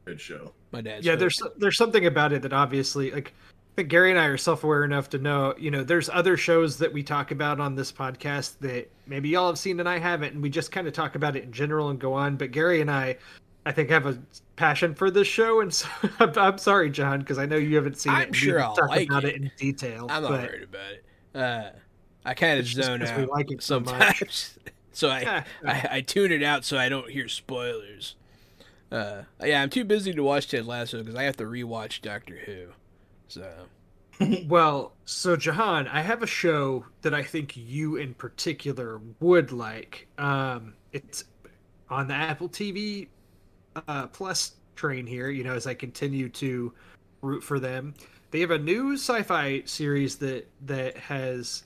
S2: Good show.
S1: My dad.
S3: yeah,
S1: hooked.
S3: there's there's something about it that obviously like I think Gary and I are self-aware enough to know, you know, there's other shows that we talk about on this podcast that maybe y'all have seen and I haven't, and we just kind of talk about it in general and go on. But Gary and I, I think, have a passion for this show, and so I'm, I'm sorry, John, because I know you haven't seen
S1: I'm
S3: it. and we
S1: sure I'll
S3: talk
S1: like
S3: about
S1: it.
S3: it. in detail.
S1: I'm not
S3: but
S1: worried about it. Uh, I kind of zone out
S3: we like it so much.
S1: sometimes, so I, I I tune it out so I don't hear spoilers. Uh, yeah, I'm too busy to watch Ted Lasso because I have to rewatch Doctor Who. So
S3: Well, so Jahan, I have a show that I think you in particular would like. Um, it's on the Apple TV uh, Plus train here. You know, as I continue to root for them, they have a new sci-fi series that that has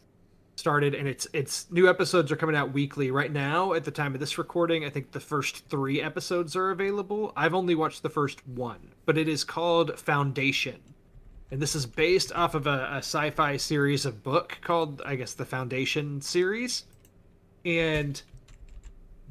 S3: started, and it's it's new episodes are coming out weekly right now. At the time of this recording, I think the first three episodes are available. I've only watched the first one, but it is called Foundation and this is based off of a, a sci-fi series of book called i guess the foundation series and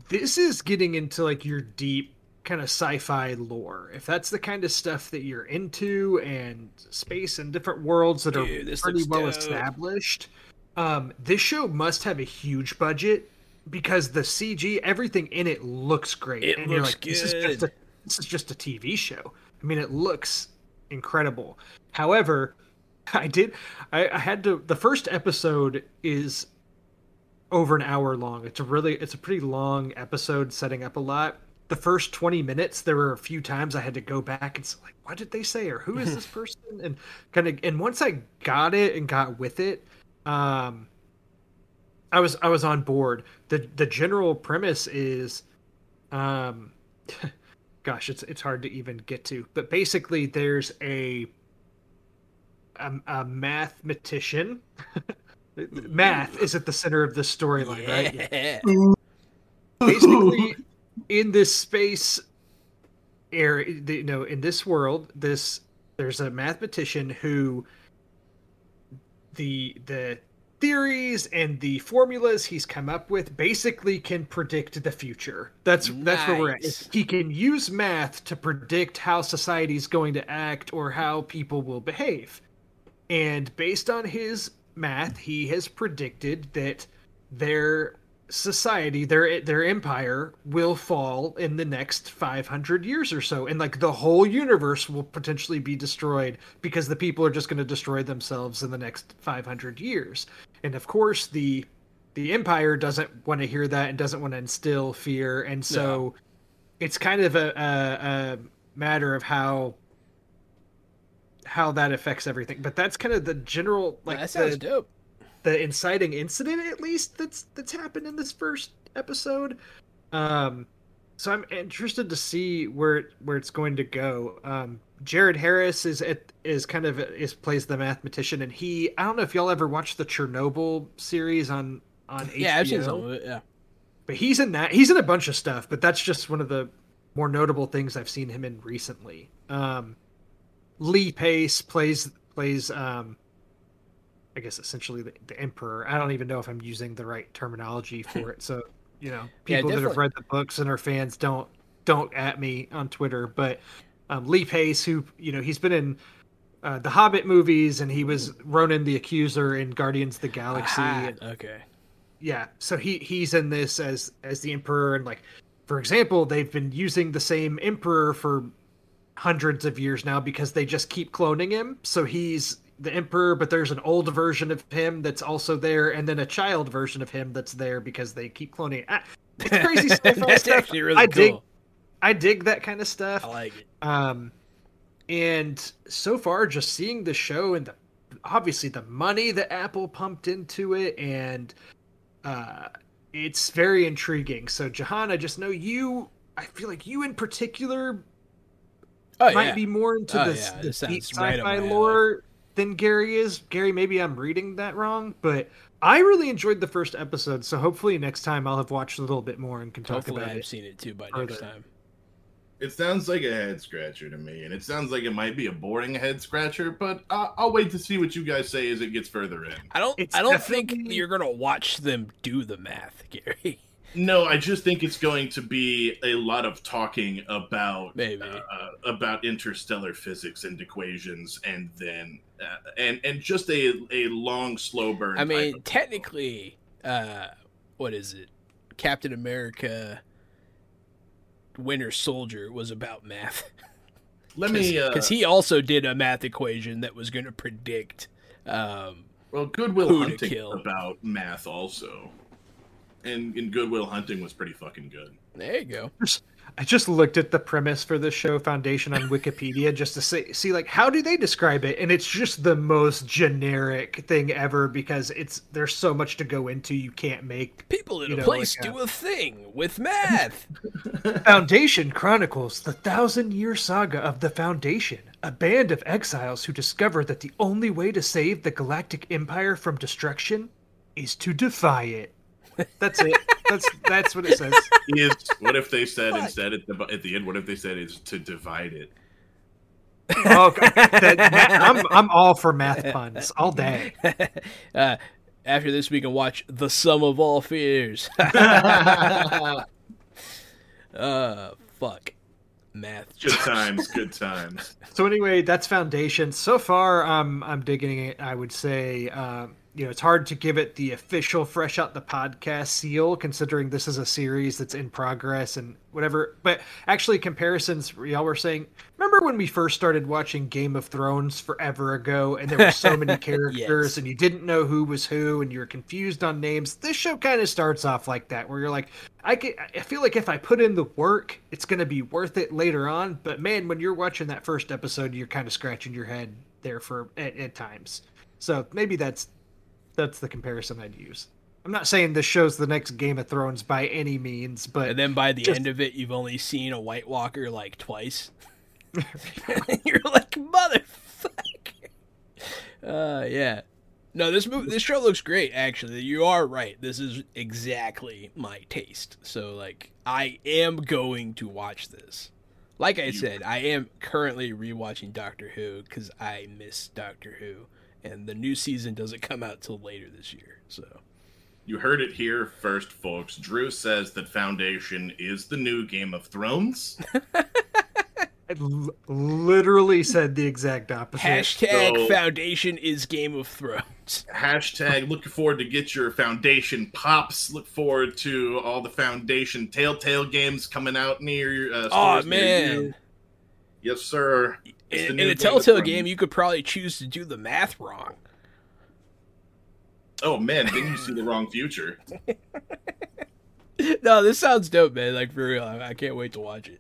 S3: this is getting into like your deep kind of sci-fi lore if that's the kind of stuff that you're into and space and different worlds that
S1: Dude,
S3: are pretty well
S1: dope.
S3: established um, this show must have a huge budget because the cg everything in it looks great
S1: It
S3: and you're
S1: looks
S3: like this is just
S1: good.
S3: a this is just a tv show i mean it looks incredible However, I did. I, I had to. The first episode is over an hour long. It's a really. It's a pretty long episode, setting up a lot. The first twenty minutes, there were a few times I had to go back and say, like, what did they say, or who is this person, and kind of. And once I got it and got with it, um, I was I was on board. the The general premise is, um, gosh, it's it's hard to even get to. But basically, there's a a, a mathematician. Math is at the center of the storyline, right?
S1: yeah.
S3: Basically, in this space area, you know, in this world, this there's a mathematician who the the theories and the formulas he's come up with basically can predict the future. That's that's where we're at. He can use math to predict how society's going to act or how people will behave. And based on his math, he has predicted that their society, their their empire will fall in the next 500 years or so and like the whole universe will potentially be destroyed because the people are just going to destroy themselves in the next 500 years. And of course, the the empire doesn't want to hear that and doesn't want to instill fear and so it's kind of a, a, a matter of how how that affects everything but that's kind of the general like
S1: that
S3: the,
S1: sounds dope.
S3: The inciting incident at least that's that's happened in this first episode um so i'm interested to see where where it's going to go um jared harris is at is kind of is plays the mathematician and he i don't know if y'all ever watched the chernobyl series on on
S1: Yeah, I've seen
S3: HBO,
S1: some of it. Yeah.
S3: but he's in that he's in a bunch of stuff but that's just one of the more notable things i've seen him in recently um lee pace plays plays um i guess essentially the, the emperor i don't even know if i'm using the right terminology for it so you know
S1: Yeah,
S3: people that have read the books and are fans don't don't at me on twitter but um, lee pace who you know he's been in uh, the hobbit movies and he was ronan the accuser in guardians of the galaxy and-
S1: okay.
S3: yeah so he he's in this as as the emperor and like for example they've been using the same emperor for hundreds of years now because they just keep cloning him so he's the emperor, but there's an old version of him that's also there, and then a child version of him that's there because they keep cloning. Ah, it's crazy sci-fi
S1: That's
S3: stuff.
S1: actually really
S3: I
S1: cool.
S3: dig, I dig that kind of stuff.
S1: I like it.
S3: Um, and so far, just seeing the show and the obviously the money that Apple pumped into it, and uh, it's very intriguing. So, Jahan, I just know you. I feel like you in particular
S1: Oh
S3: might
S1: yeah.
S3: be more into
S1: Oh,
S3: the,
S1: yeah, this
S3: deep
S1: right
S3: sci-fi
S1: my alley.
S3: lore than Gary is. Gary, maybe I'm reading that wrong, but I really enjoyed the first episode. So hopefully next time I'll have watched a little bit more and can talk
S1: Hopefully,
S3: about
S1: I've
S3: it.
S1: seen it too by next time.
S2: It sounds like a head scratcher to me, and it sounds like it might be a boring head scratcher. But uh, I'll wait to see what you guys say as it gets further in.
S1: I don't.
S3: It's
S1: I don't think you're gonna watch them do the math, Gary.
S2: No, I just think it's going to be a lot of talking about
S1: Maybe.
S2: uh, about interstellar physics and equations, and then uh, and and just a a long slow burn.
S1: I mean, technically, uh, what is it? Captain America, Winter Soldier was about math.
S2: let me. Uh,
S1: because he also did a math equation that was going to predict. Um,
S2: well,
S1: Good Will
S2: Hunting about math also, and and Good Will Hunting was pretty fucking good.
S1: there you go.
S3: I just looked at the premise for the show Foundation on Wikipedia just to see, see like how do they describe it, and it's just the most generic thing ever because it's there's so much to go into you can't make.
S1: People in
S3: You
S1: a
S3: know,
S1: place
S3: like, uh,
S1: do a thing with math.
S3: Foundation chronicles the thousand-year saga of the Foundation, a band of exiles who discover that the only way to save the Galactic Empire from destruction is to defy it. That's it. That's that's what it says.
S2: Is what if they said
S1: Fuck.
S2: instead at the at the end? What if they said is to divide it?
S3: Oh, That- that- I'm I'm all for math puns all day.
S1: uh, after this, we can watch The Sum of All Fears. uh, fuck. Math.
S2: Good times, good times.
S3: So anyway, that's Foundation. So far, um, I'm digging it. I would say, um, you know, it's hard to give it the official fresh out the podcast seal, considering this is a series that's in progress and whatever. But actually, comparisons, y'all were saying, remember when we first started watching Game of Thrones forever ago, and there were so many characters,
S1: Yes.
S3: and you didn't know who was who, and you were confused on names. This show kind of starts off like that, where you're like, I get, I feel like if I put in the work, it's going to be worth it later on. But man, when you're watching that first episode, you're kind of scratching your head there for at, at times. So maybe that's that's the comparison I'd use. I'm not saying this show's the next Game of Thrones by any means, but
S1: And then by the
S3: Just-
S1: end of it, you've only seen a White Walker like twice. You're like, motherfucker. Uh, yeah. No, this movie, this show looks great. Actually, you are right. This is exactly my taste. So, like, I am going to watch this. Like I
S2: You-
S1: said, I am currently rewatching Doctor Who because I miss Doctor Who, and the new season doesn't come out till later this year. So,
S2: You heard it here first, folks. Drew says that Foundation is the new Game of Thrones.
S3: I l- literally said the exact opposite.
S1: hashtag
S2: So-
S1: Foundation is Game of Thrones.
S2: Hashtag looking forward to get your Foundation pops. Look forward to all the Foundation Telltale games coming out near. Uh,
S1: Oh
S2: stores near
S1: man.
S2: you. Yes, sir. It's the
S1: in, in a Telltale
S2: Thrones.
S1: game, you could probably choose to do the math wrong.
S2: Oh man, then you see the wrong future.
S1: no, this sounds dope, man. Like for real, I, I can't wait to watch it.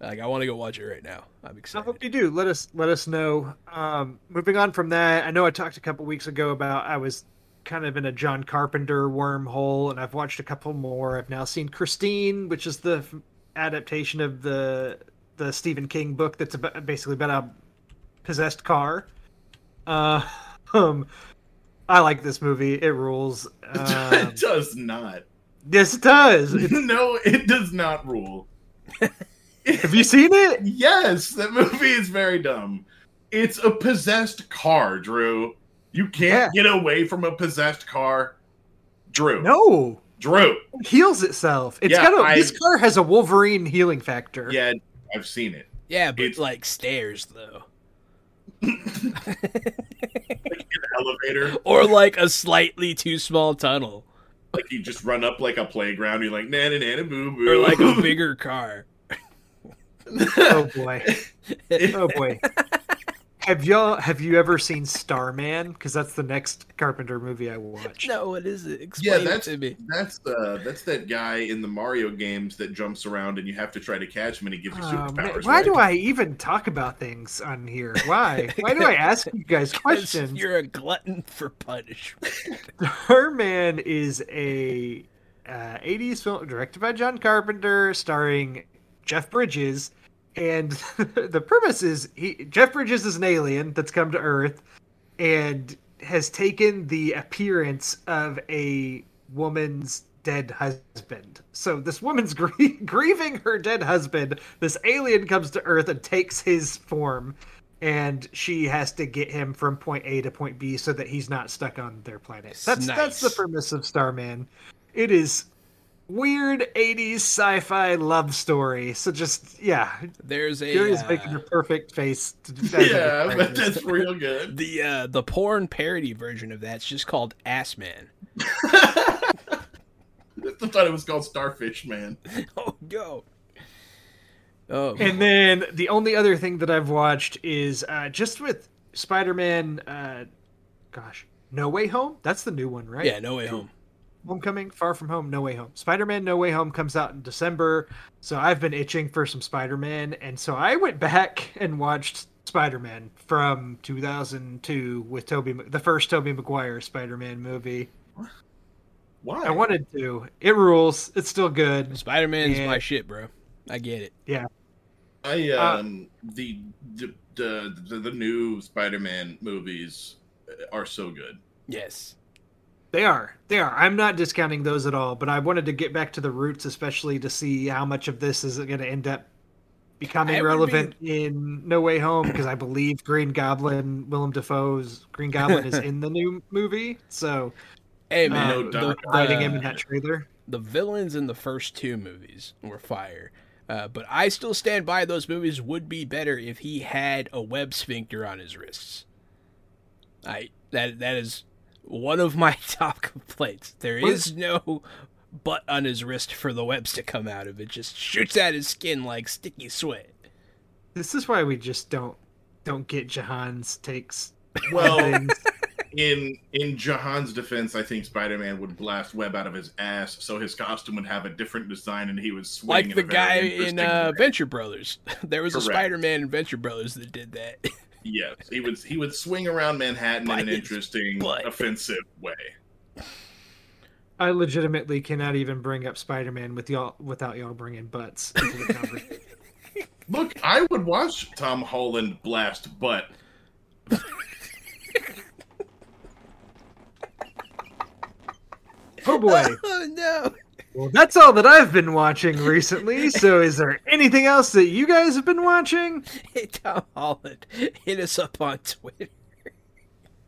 S1: Like I want to go watch it right now. I'm excited.
S3: I
S1: excited.
S3: hope you do. Let us let us know. Um, moving on from that, I know I talked a couple weeks ago about I was kind of in a John Carpenter wormhole, and I've watched a couple more. I've now seen Christine, which is the f- adaptation of the the Stephen King book that's about, basically about a possessed car. Uh, um, I like this movie. It rules. Um,
S2: it does not.
S3: yes, it does.
S2: No, it does not rule.
S3: have you seen it?
S2: Yes, that movie is very dumb. It's a possessed car, Drew. You can't get away from a possessed car. Drew.
S3: No.
S2: Drew.
S3: It heals itself. It's
S2: Yeah,
S3: got a
S2: I-
S3: this car has a Wolverine healing factor.
S2: Yeah, I've seen it.
S1: yeah, but
S2: It's-
S1: like stairs though, like an
S2: Elevator.
S1: or like a slightly too small tunnel,
S2: Like you just run up like a playground. You're like, nana nana boo boo.
S1: or like a bigger car.
S3: Oh boy. Oh boy. Have y'all have you ever seen Starman? Because that's the next Carpenter movie I watch.
S1: No, what is it?
S2: Yeah, that's
S1: it to me.
S2: that's uh that's that guy in the Mario games that jumps around and you have to try to catch him and he gives you
S3: man,
S2: superpowers.
S3: why
S2: right?
S3: do I even talk about things on here? Why? Why do I ask you guys questions?
S1: You're a glutton for punishment.
S3: Starman is a uh, 80s film directed by John Carpenter, starring Jeff Bridges. And the premise is he Jeff Bridges is an alien that's come to Earth and has taken the appearance of a woman's dead husband. So this woman's grie- grieving her dead husband. This alien comes to Earth and takes his form, and she has to get him from point A to point B so that he's not stuck on their planet. That's that's the premise of Starman. It is weird 80s sci-fi love story. So just yeah,
S1: There's a
S3: Gary's
S1: uh,
S3: making a perfect face. To,
S2: Yeah, but that's real good.
S1: the uh, the porn parody version of that's just called Ass Man.
S2: I thought it was called Starfish Man.
S1: Oh no. Oh,
S3: And then the only other thing that I've watched is uh, just with Spider-Man. Uh, gosh, No Way Home. That's the new one, right?
S1: yeah, No Way Home.
S3: Homecoming, Far From Home, No Way Home. Spider-Man No Way Home comes out in December, so I've been itching for some Spider-Man, and so I went back and watched Spider-Man from 2002 with Tobey, the first Tobey Maguire Spider-Man movie.
S2: Why?
S3: I wanted to. It rules. It's still good.
S1: Spider Man's
S3: Yeah.
S1: my shit, bro. I get it. Yeah.
S2: I
S3: Uh,
S2: um the, the the the the new Spider-Man movies are so good.
S1: Yes.
S3: They are. They are. I'm not discounting those at all, but I wanted to get back to the roots, especially to see how much of this is going to end up becoming
S1: I would
S3: relevant in No Way Home, because I believe Green Goblin, Willem Dafoe's Green Goblin is in the new movie. So
S1: Hey
S3: uh,
S1: man,
S2: no
S1: the,
S2: doubt.
S3: riding him in that trailer.
S1: the villains in the first two movies were fire. Uh, but I still stand by those movies would be better if he had a web sphincter on his wrists. I that that is one of my top complaints. There
S3: What
S1: is no butt on his wrist for the webs to come out of. It just shoots at his skin like sticky sweat.
S3: This is why we just don't don't get Jahan's takes.
S2: Well, in in Jahan's defense, I think Spider-Man would blast web out of his ass, so his costume would have a different design, and he would swing.
S1: Like
S2: in
S1: the
S2: a
S1: guy in
S2: interesting
S1: uh. Venture Brothers. There was a Spider-Man in Venture Brothers that did that.
S2: Yes, he would he would swing around Manhattan
S1: By
S2: in an interesting,
S1: butt.
S2: offensive way.
S3: I legitimately cannot even bring up Spider-Man with y'all without y'all bringing butts into the conversation.
S2: Look, I would watch Tom Holland blast butt.
S3: oh boy.
S1: oh no.
S3: Well, that's all that I've been watching recently. So, is there anything else that you guys have been watching?
S1: Hey Tom Holland, hit us up on Twitter.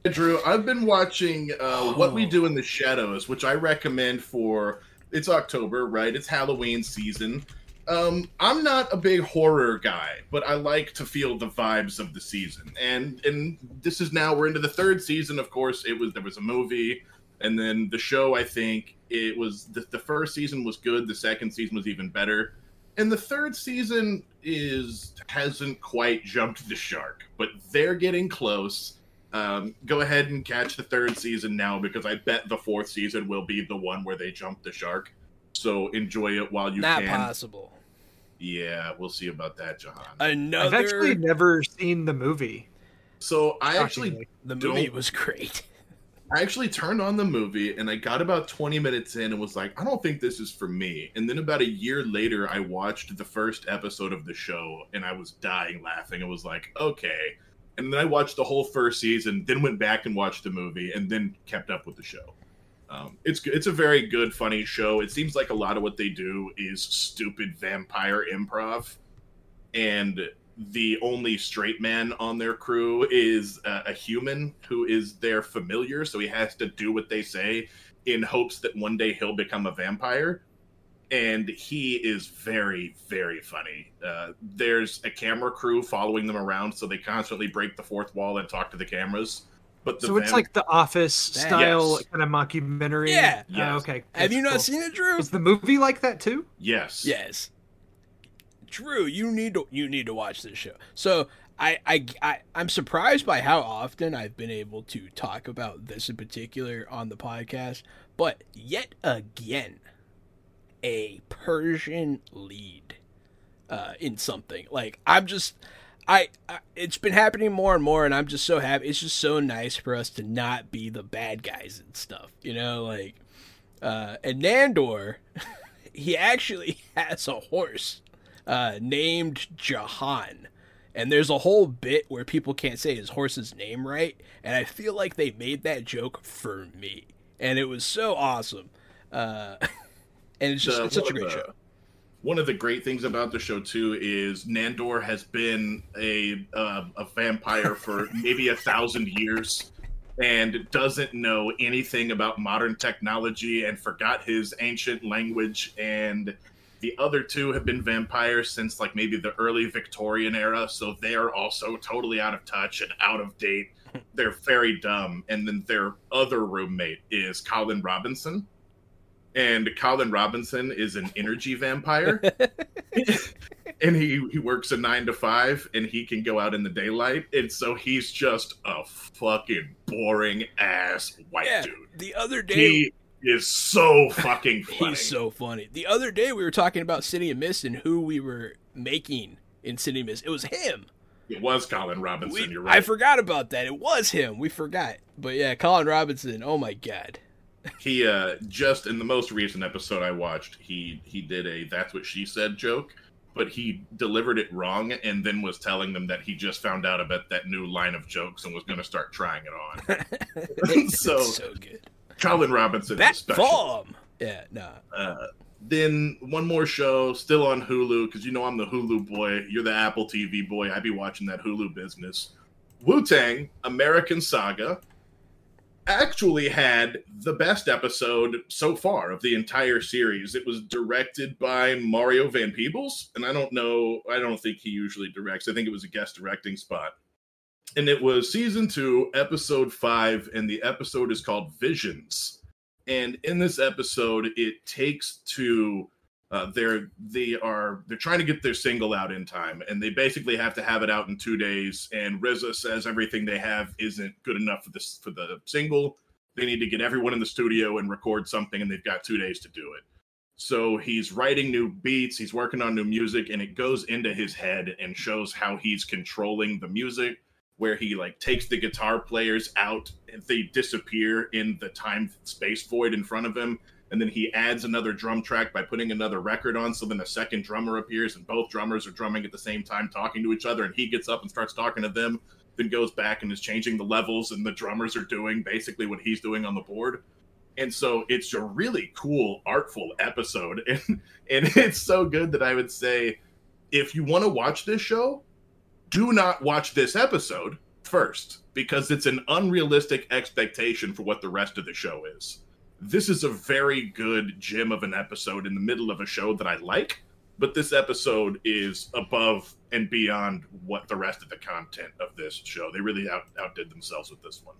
S2: Drew, I've been watching uh, What We
S1: Oh.
S2: Do in the Shadows, which I recommend for. It's October, right? It's Halloween season. Um, I'm not a big horror guy, but I like to feel the vibes of the season. And and this is now we're into the third season. Of course, it was there was a movie, and then the show. I think it was the, the first season was good. The second season was even better, and the third season is hasn't quite jumped the shark, but they're getting close. Um, go ahead and catch the third season now because I bet the fourth season will be the one where they jump the shark. So enjoy it while you
S1: Not
S2: can.
S1: possible.
S2: Yeah, we'll see about that, Jahan.
S1: Another.
S3: I've actually never seen the movie.
S2: so I actually
S1: the movie
S2: don't-
S1: was great.
S2: I actually turned on the movie and I got about 20 minutes in and was like, I don't think this is for me. And then about a year later, I watched the first episode of the show and I was dying laughing. I was like, okay. And then I watched the whole first season, then went back and watched the movie, and then kept up with the show. Um, it's it's a very good, funny show. It seems like a lot of what they do is stupid vampire improv, and the only straight man on their crew is uh, a human who is their familiar, so he has to do what they say in hopes that one day he'll become a vampire. And he is very, very funny. Uh, there's a camera crew following them around, so they constantly break the fourth wall and talk to the cameras. But the
S3: So it's
S2: vamp-
S3: like the Office
S1: That-
S3: style
S2: Yes.
S3: kind of mockumentary.
S1: Yeah.
S3: Oh,
S2: Yes.
S3: okay.
S1: Have
S3: That's
S1: you not
S3: cool.
S1: seen it, Drew?
S3: Is the movie like that too?
S2: yes,
S1: Yes. Drew, you need to you need to watch this show. So I, I, I, I'm surprised by how often I've been able to talk about this in particular on the podcast, but yet again, a Persian lead uh, in something. Like, I'm just, I, I, it's been happening more and more, and I'm just so happy. It's just so nice for us to not be the bad guys and stuff, you know? Like, uh, and Nandor, he actually has a horse uh, named Jahan and there's a whole bit where people can't say his horse's name right, and I feel like they made that joke for me, and it was so awesome. Uh, and it's just it's such a great
S2: the,
S1: show.
S2: One of the great things about the show too is Nandor has been a uh, a vampire for maybe a thousand years and doesn't know anything about modern technology and forgot his ancient language and the other two have been vampires since like maybe the early Victorian era, so they are also totally out of touch and out of date. They're very dumb. And then their other roommate is Colin Robinson. And Colin Robinson is an energy vampire. and he, he works a nine to five and he can go out in the daylight. And so he's just a fucking boring ass white yeah, dude.
S1: The other day.
S2: He, is so fucking funny.
S1: He's so funny. The other day we were talking about City of Mist and who we were making in City of Mist. It was him.
S2: It was Colin Robinson.
S1: We,
S2: you're right.
S1: I forgot about that. It was him. We forgot. But yeah, Colin Robinson. Oh my god.
S2: he uh just in the most recent episode I watched, he he did a "that's what she said" joke, but he delivered it wrong and then was telling them that he just found out about that new line of jokes and was going to start trying it on. so
S1: so good.
S2: Colin Robinson
S1: that form. Yeah, no.
S2: Nah. Uh, then one more show still on Hulu because you know I'm the Hulu boy. You're the Apple TV boy. I'd be watching that Hulu business. Wu Tang American Saga actually had the best episode so far of the entire series. It was directed by Mario Van Peebles, and I don't know. I don't think he usually directs. I think it was a guest directing spot and it was season two, episode five, and the episode is called Visions. And in this episode, it takes to uh, they're they are they're trying to get their single out in time, and they basically have to have it out in two days. And RZA says everything they have isn't good enough for this for the single. They need to get everyone in the studio and record something, and they've got two days to do it. So he's writing new beats, he's working on new music, and it goes into his head and shows how he's controlling the music where he like takes the guitar players out and they disappear in the time space void in front of him. And then he adds another drum track by putting another record on. So then a second drummer appears and both drummers are drumming at the same time talking to each other. And he gets up and starts talking to them then goes back and is changing the levels and the drummers are doing basically what he's doing on the board. And so it's a really cool artful episode. And and it's so good that i would say if you want to watch this show do not watch this episode first because it's an unrealistic expectation for what the rest of the show is. This is a very good gem of an episode in the middle of a show that I like, but this episode is above and beyond what the rest of the content of this show. They really out, outdid themselves with this one.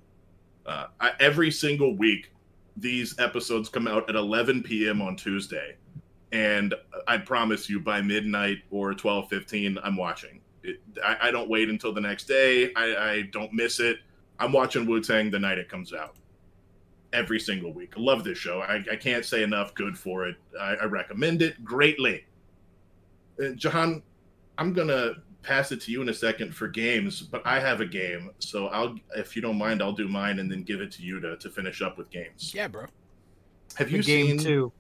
S2: Uh, I, every single week, these episodes come out at 11 p.m. on Tuesday, and I promise you, by midnight or 12:15, I'm watching it, I, I, don't wait until the next day. I, I don't miss it. I'm watching Wu Tang the night it comes out every single week. I love this show. I, I can't say enough good for it. I, I recommend it greatly. Uh, Jahan, I'm gonna pass it to you in a second for games, but I have a game, so I'll, if you don't mind, I'll do mine and then give it to you to, to finish up with games.
S1: Yeah, bro.
S2: Have you
S3: game
S2: seen?
S3: Two.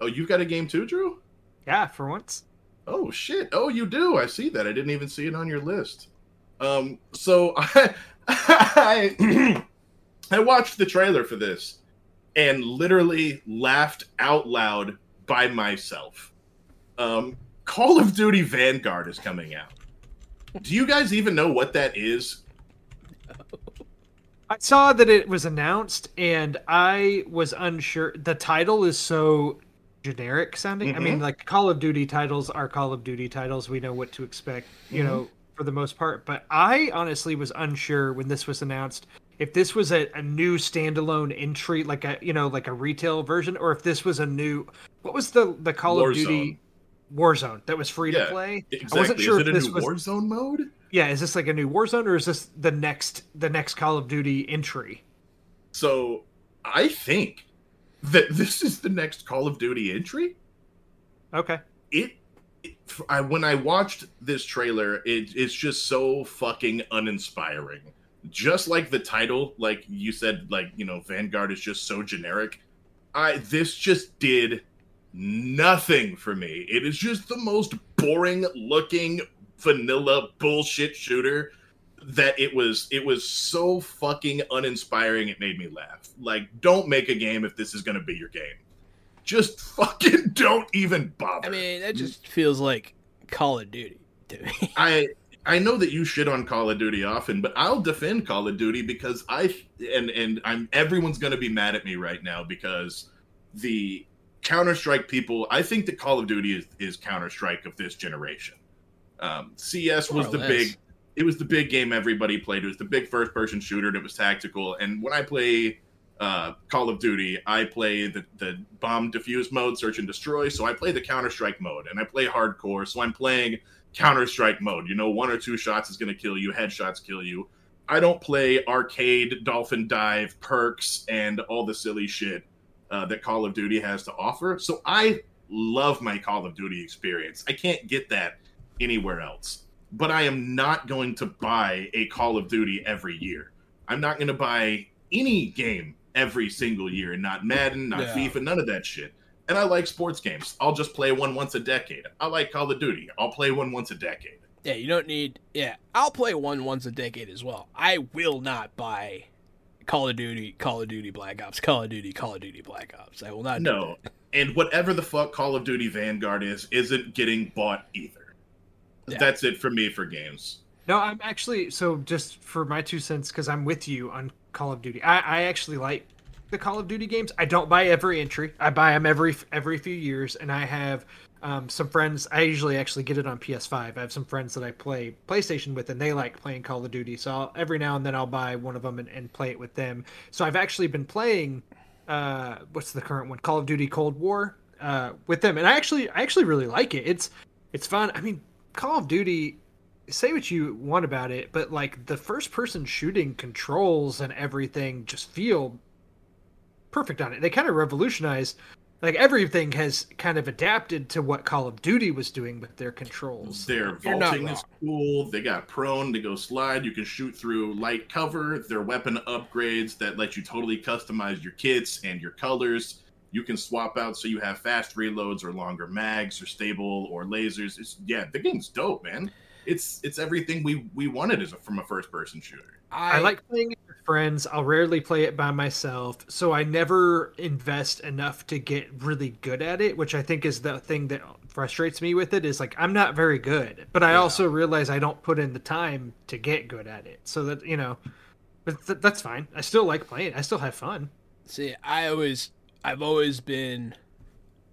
S2: Oh, you've got a game too, Drew?
S3: Yeah, for once.
S2: Oh shit! Oh, you do. I see that. I didn't even see it on your list. Um, so I I, I watched the trailer for this and literally laughed out loud by myself. Um, Call of Duty Vanguard is coming out. Do you guys even know what that is?
S3: I saw that it was announced and I was unsure. The title is so generic sounding. Mm-hmm. I mean, mm-hmm. like Call of Duty titles are Call of Duty titles. We know what to expect, you mm-hmm. know, for the most part. But I honestly was unsure when this was announced if this was a, a new standalone entry, like a you know, like a retail version, or if this was a new. What was the the Call Warzone. of Duty Warzone that was free yeah, to play?
S2: Exactly. I wasn't sure Is if this was Warzone mode.
S3: Yeah, is this like a new Warzone or is this the next the next Call of Duty entry?
S2: So I think that this is the next Call of Duty entry.
S3: Okay.
S2: It, it I, when I watched this trailer, it, it's just so fucking uninspiring. Just like the title, like you said, like you know, Vanguard is just so generic. I this just did nothing for me. It is just the most boring looking vanilla bullshit shooter that it was it was so fucking uninspiring it made me laugh. Like don't make a game if this is going to be your game. Just fucking don't even bother.
S1: I mean, that just feels like Call of Duty to me.
S2: I I know that you shit on Call of Duty often, but I'll defend Call of Duty because I and and I'm everyone's going to be mad at me right now because the Counter Strike people. I think that Call of Duty is, is Counter Strike of this generation. Um, CS was the
S1: less.
S2: big. It was the big game everybody played. It was the big first person shooter. And it was tactical. And when I play uh, Call of Duty, I play the, the bomb defuse mode, search and destroy. So I play the Counter Strike mode, and I play hardcore. So I'm playing Counter Strike mode. You know, one or two shots is going to kill you, headshots kill you. I don't play arcade, dolphin dive, perks, and all the silly shit uh, that Call of Duty has to offer. So I love my Call of Duty experience. I can't get that anywhere else. But I am not going to buy a Call of Duty every year. I'm not going to buy any game every single year, not Madden, not
S1: Yeah.
S2: FIFA, none of that shit. And I like sports games. I'll just play one once a decade. I like Call of Duty. I'll play one once a decade.
S1: yeah, you don't need. Yeah, I'll play one once a decade as well. I will not buy Call of Duty, Call of Duty Black Ops, Call of Duty, Call of Duty Black Ops. I will not. do
S2: No.
S1: that.
S2: And whatever the fuck Call of Duty Vanguard is, isn't getting bought either.
S1: Yeah.
S2: That's it for me for games.
S3: No, I'm actually so just for my two cents because I'm with you on Call of Duty. I, I actually like the Call of Duty games. I don't buy every entry. I buy them every every few years, and I have um, some friends. I usually actually get it on PS5. I have some friends that I play PlayStation with, and they like playing Call of Duty. So I'll, every now and then I'll buy one of them and, and play it with them. So I've actually been playing. Uh, what's the current one? Call of Duty Cold War uh, with them, and I actually I actually really like it. It's it's fun. I mean, Call of Duty say what you want about it, but like the first person shooting controls and everything just feel perfect on it. They kind of revolutionized like everything has kind of adapted to what Call of Duty was doing with their controls.
S2: Their vaulting is cool. They got prone to go slide. You can shoot through light cover. Their weapon upgrades that let you totally customize your kits and your colors. You can swap out so you have fast reloads or longer mags or stable or lasers. It's yeah, the game's dope, man. It's it's everything we we wanted as a, from a first person shooter.
S3: I like playing it with friends. I'll rarely play it by myself, so I never invest enough to get really good at it, which I think is the thing that frustrates me with it is like I'm not very good, but I
S1: Yeah.
S3: also realize I don't put in the time to get good at it. So that, you know, but th- that's fine. I still like playing. I still have fun.
S1: See, I always, I've always been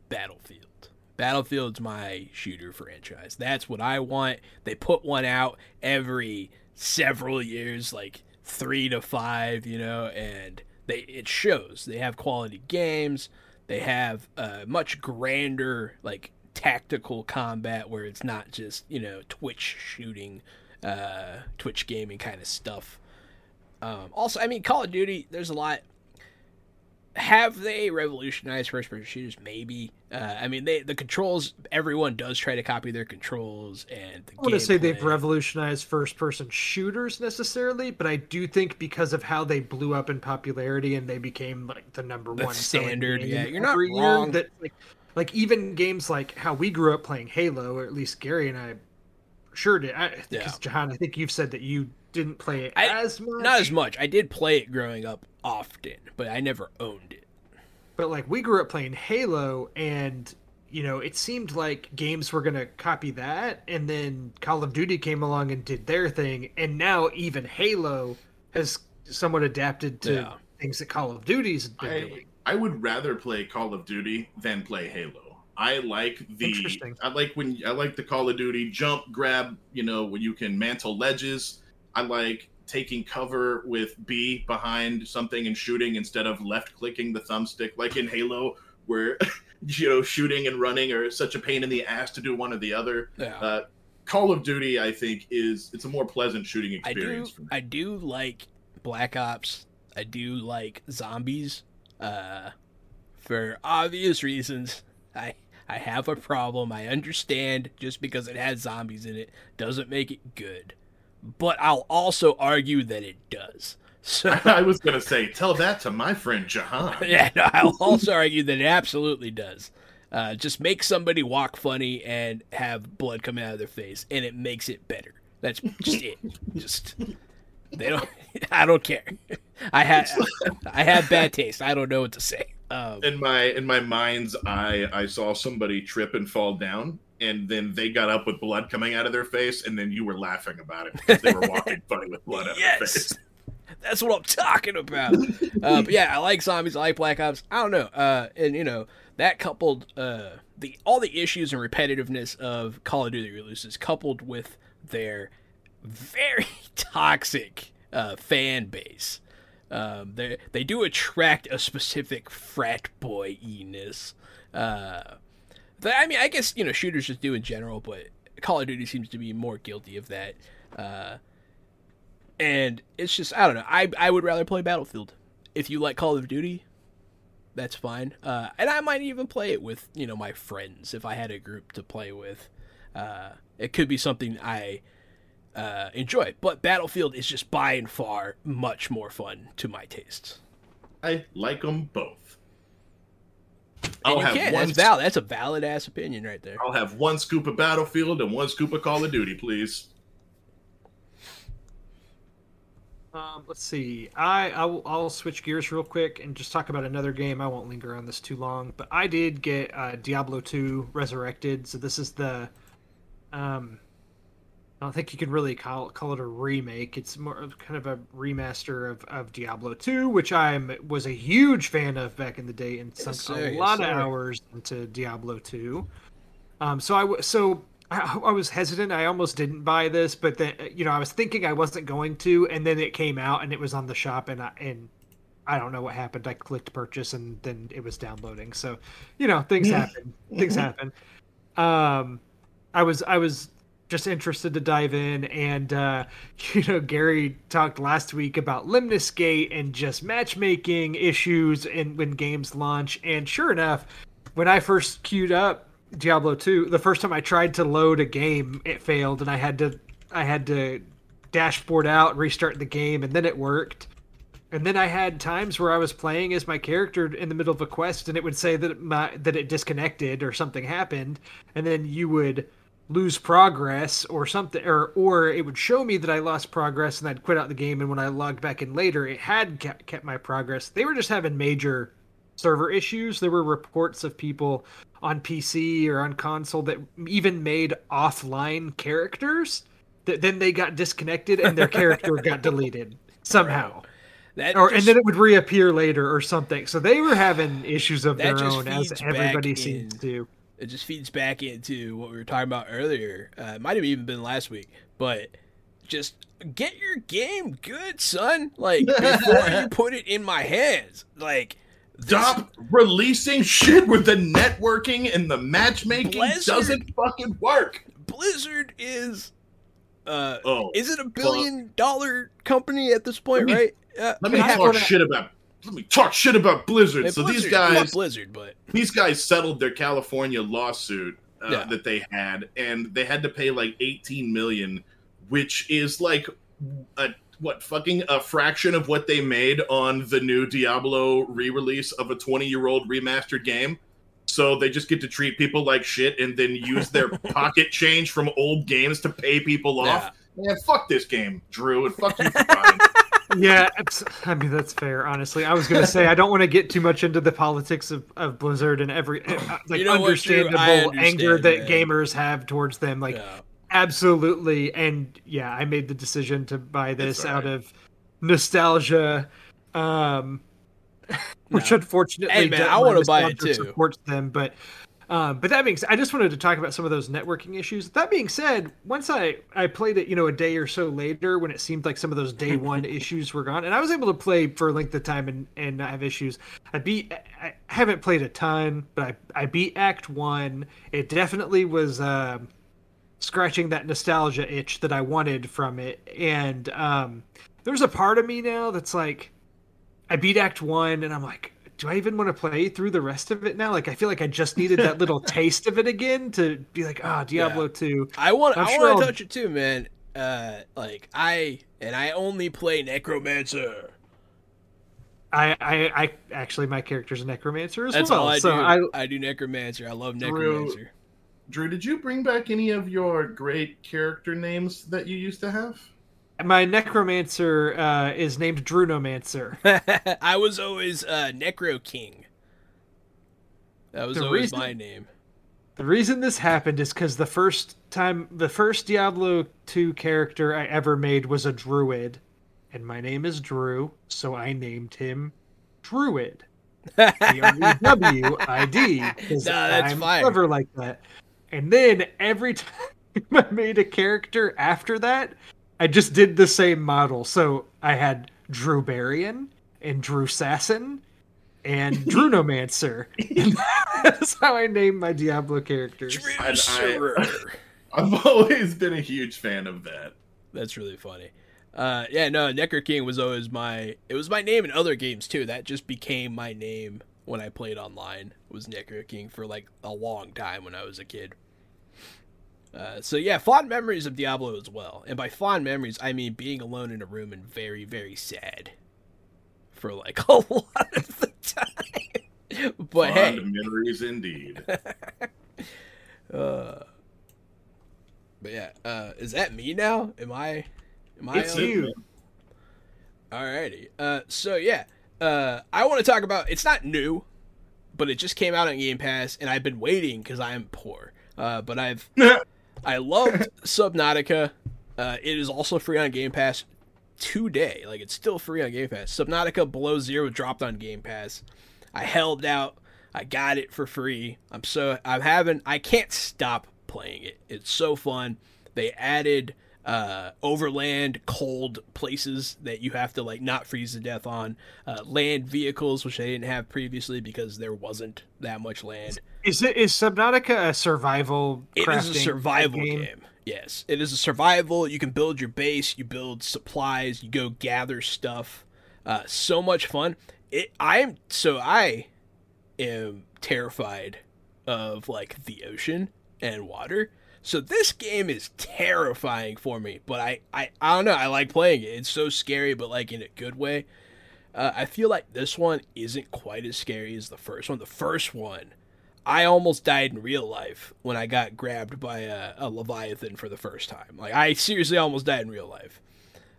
S1: Battlefield. Battlefield's my shooter franchise. That's what I want. They put one out every several years, like three to five, you know, and they it shows. They have quality games. They have a much grander, like tactical combat where it's not just you know Twitch shooting, uh, Twitch gaming kind of stuff. Um, also, I mean, Call of Duty. There's a lot have they revolutionized first person shooters maybe uh, i mean they the controls everyone does try to copy their controls and the
S3: I wouldn't say they've revolutionized first person shooters necessarily, but I do think because of how they blew up in popularity and they became like the number
S1: The
S3: one
S1: standard, yeah, you're not wrong.
S3: That like, like even games like how we grew up playing Halo, or at least Gary and I sure did. I,
S1: Yeah.
S3: Jahan, I think you've said that you didn't play it
S1: I-
S3: as much.
S1: not as much i did play it growing up often but i never owned it
S3: but like we grew up playing Halo and you know it seemed like games were going to copy that and then Call of Duty came along and did their thing and now even Halo has somewhat adapted to
S1: Yeah.
S3: things that Call of Duty's been
S2: I,
S3: doing.
S2: I would rather play Call of Duty than play Halo. I like the I like when I like the Call of Duty jump grab, you know, when you can mantle ledges. I like taking cover with B behind something and shooting instead of left clicking the thumbstick like in Halo where you know shooting and running are such a pain in the ass to do one or the other.
S1: yeah
S2: Uh, Call of Duty, I think, is it's a more pleasant shooting
S1: I do
S2: experience. for me.
S1: I do like Black Ops. I do like zombies. Uh, for obvious reasons. I I have a problem. I understand just because it has zombies in it doesn't make it good. But I'll also argue that it does. So
S2: I was gonna say, tell that to my friend Jahan.
S1: yeah, no, I'll also argue that it absolutely does. Uh, just make somebody walk funny and have blood come out of their face, and it makes it better. That's just it. Just they don't. I don't care. I had I have bad taste. I don't know what to say. Um,
S2: in my in my mind's eye, I saw somebody trip and fall down, and then they got up with blood coming out of their face, and then you were laughing about it because they were walking funny with blood out of their
S1: yes,
S2: face.
S1: that's what I'm talking about. uh, but yeah, I like zombies. I like Black Ops. I don't know. Uh, and you know that coupled uh, the all the issues and repetitiveness of Call of Duty releases, coupled with their very toxic uh, fan base. Um, they they do attract a specific frat boy eness. Uh, I mean, I guess you know shooters just do in general, but Call of Duty seems to be more guilty of that. Uh, and it's just I don't know. I I would rather play Battlefield. If you like Call of Duty, that's fine. Uh, and I might even play it with you know my friends if I had a group to play with. Uh, it could be something I uh, enjoy. But Battlefield is just by and far much more fun to my tastes.
S2: I like them both.
S1: And
S2: I'll
S1: you
S2: have
S1: can.
S2: one.
S1: That's valid. That's a valid ass opinion right there.
S2: I'll have one scoop of Battlefield and one scoop of Call of Duty, please.
S3: Um, let's see. I I'll, I'll switch gears real quick and just talk about another game. I won't linger on this too long, but I did get uh, Diablo 2 Resurrected. So this is the um I don't think you can really call call it a remake. It's more of kind of a remaster of, of Diablo 2, which I was a huge fan of back in the day and sunk
S1: sir,
S3: a
S1: yes,
S3: lot of hours into Diablo 2. Um, so I w- so I, I was hesitant. I almost didn't buy this, but then you know I was thinking I wasn't going to, and then it came out and it was on the shop, and I, and I don't know what happened. I clicked purchase, and then it was downloading. So you know things happen. things happen. Um, I was I was just interested to dive in, and uh, you know Gary talked last week about Lemnis Gate and just matchmaking issues in when games launch, and sure enough, when I first queued up Diablo 2, the first time I tried to load a game, it failed and I had to I had to dashboard out, restart the game and then it worked. And then I had times where I was playing as my character in the middle of a quest and it would say that my that it disconnected or something happened. And then you would lose progress or something or or it would show me that I lost progress and I'd quit out the game and when I logged back in later it had kept, kept my progress. They were just having major server issues. There were reports of people on PC or on console that even made offline characters that then they got disconnected and their character got deleted somehow.
S1: That
S3: Or
S1: just,
S3: and then it would reappear later or something. So they were having issues of their own as everybody seems to.
S1: It just feeds back into what we were talking about earlier. Uh, it might have even been last week, but just get your game good, son. Like before you put it in my hands. Like this-
S2: Stop releasing shit with the networking and the matchmaking
S1: Blizzard-
S2: doesn't fucking work.
S1: Blizzard is. Uh,
S2: Oh,
S1: is it a billion dollar company at this point,
S2: me-
S1: right? Uh,
S2: let me talk shit about. Let me talk shit about Blizzard.
S1: and
S2: so these
S1: Blizzard- fuck
S2: guys,
S1: Blizzard, but
S2: these guys settled their California lawsuit uh,
S1: Yeah.
S2: that they had, and they had to pay like 18 million, which is like a what fucking a fraction of what they made on the new Diablo re-release of a 20 year old remastered game. So they just get to treat people like shit and then use their pocket change from old games to pay people off. Man, fuck this game, Drew, and fuck you it.
S3: Yeah, I mean that's fair. Honestly, I was gonna say I don't want to get too much into the politics of, of Blizzard and every uh, like
S1: You know
S3: understandable
S1: understand,
S3: anger that
S1: man.
S3: gamers have towards them. Like
S1: yeah.
S3: absolutely, and yeah, I made the decision to buy this
S2: It's
S3: out of nostalgia, um, which
S1: No.
S3: unfortunately,
S1: Hey, man, I wanna buy it too.
S3: Supports them, but. Um, but that being said, I just wanted to talk about some of those networking issues. That being said, once I, I played it, you know, a day or so later when it seemed like some of those day one issues were gone, and I was able to play for a length of time and, and not have issues. I beat, I haven't played a ton, but I, I beat Act One. It definitely was, um scratching that nostalgia itch that I wanted from it. And um, there's a part of me now that's like, I beat Act One, and I'm like, do I even want to play through the rest of it now? Like, I feel like I just needed that little taste of it again to be like, ah, oh, Diablo
S1: Yeah.
S3: Two.
S1: I want
S3: I'm
S1: I
S3: sure
S1: want
S3: I'll-
S1: to touch it too, man. Uh, like I and I only play Necromancer.
S3: I, I, I actually my character's a necromancer as
S1: That's
S3: well.
S1: all I
S3: so
S1: do.
S3: I,
S1: I, do Necromancer. I love
S2: Drew-
S1: Necromancer.
S2: Drew, did you bring back any of your great character names that you used to have?
S3: My necromancer uh, is named Drunomancer.
S1: I was always uh, Necro King. That was
S3: The
S1: always
S3: reason-
S1: my name.
S3: The reason this happened is because the first time, the first Diablo 2 character I ever made was a druid, and my name is Drew, so I named him Druid. D-R-E-W I-D, because
S1: Nah, that's
S3: I'm clever like that. And then every time I made a character after that, I just did the same model. So I had Drew Barian and Drew Sasson and Drunomancer. and that's how I named my Diablo characters.
S1: Drew
S2: I- I-
S1: Soror.
S2: I've always been a huge fan of that.
S1: That's really funny. Uh, yeah, no, Necro King was always my. It was my name in other games too. That just became my name when I played online. Was Necro King for like a long time when I was a kid. Uh, so yeah, fond memories of Diablo as well. And by fond memories, I mean being alone in a room and very, very sad for like a lot of the time. But
S2: Fond
S1: hey,
S2: memories indeed.
S1: uh, but yeah, uh, is that me now? Am I? Am I?
S3: It's you.
S1: Alrighty. Uh, so yeah, uh, I want to talk about. It's not new, but it just came out on Game Pass, and I've been waiting because I am poor. Uh, but I've I loved Subnautica. Uh, it is also free on Game Pass today. Like it's still free on Game Pass. Subnautica Below Zero dropped on Game Pass. I held out. I got it for free. I'm so I'm having. I can't stop playing it. It's so fun. They added uh, overland cold places that you have to like not freeze to death on. Uh, land vehicles, which they didn't have previously because there wasn't that much land.
S3: Is it is Subnautica a survival?
S1: It is a survival
S3: game?
S1: game. Yes, it is a survival. You can build your base, you build supplies, you go gather stuff. Uh, so much fun. It. I am so I am terrified of like the ocean and water. So this game is terrifying for me. But I, I, I don't know. I like playing it. It's so scary, but like in a good way. Uh, I feel like this one isn't quite as scary as the first one. The first one, I almost died in real life when I got grabbed by a, a leviathan for the first time. Like I seriously almost died in real life.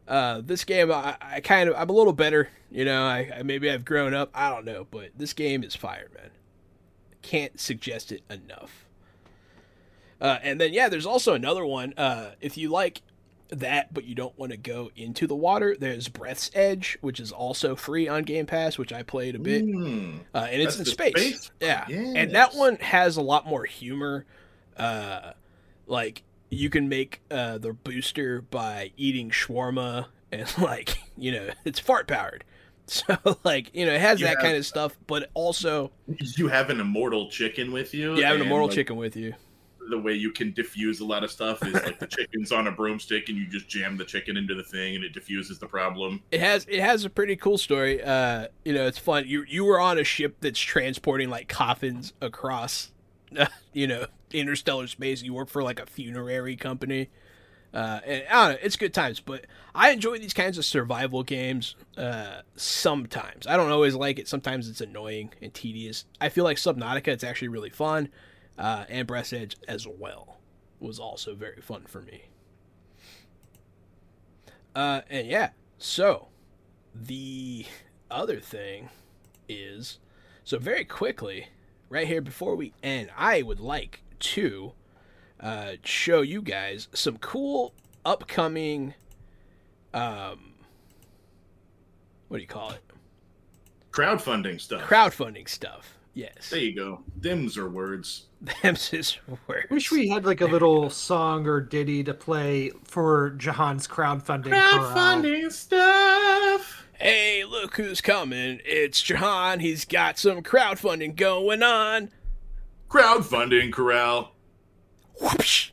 S1: Uh, this game, I, I kind of, I'm a little better. You know, I, I maybe I've grown up. I don't know, but this game is fire, man. Can't suggest it enough. Uh, and then yeah, there's also another one. Uh, if you like that, but you don't want to go into the water, there's Breathedge, which is also free on Game Pass, which I played a bit
S2: Mm.
S1: uh, and it's in space.
S2: space
S1: Yeah,
S2: one,
S1: and that one has a lot more humor. Uh, like you can make uh, the booster by eating shawarma, and like you know it's fart powered. So like you know it has
S2: You
S1: that
S2: have-
S1: kind of stuff, but also
S2: You have an immortal chicken with you.
S1: you have an immortal
S2: like,
S1: chicken with you.
S2: The way you can diffuse a lot of stuff is like the chicken's on a broomstick and you just jam the chicken into the thing and it diffuses the problem.
S1: It has it has a pretty cool story. Uh, you know, it's fun. You you were on a ship that's transporting like coffins across, you know, interstellar space. You work for like a funerary company, uh, and I don't know. It's good times, but I enjoy these kinds of survival games. Uh, sometimes I don't always like it. Sometimes it's annoying and tedious. I feel like Subnautica. It's actually really fun, uh, and Breathedge as well was also very fun for me. Uh, and yeah, so the other thing is so very quickly, right here before we end, I would like to uh, show you guys some cool upcoming, um, what do you call it?
S2: Crowdfunding stuff.
S1: Crowdfunding stuff. Yes,
S2: there you go. Dims are words.
S1: them's his words.
S3: Wish we had like a little song or ditty to play for Jahan's crowdfunding. corral.
S2: Uh, stuff.
S1: Hey, look who's coming! It's Jahan. He's got some crowdfunding going on.
S2: Crowdfunding corral.
S1: Whoopsh.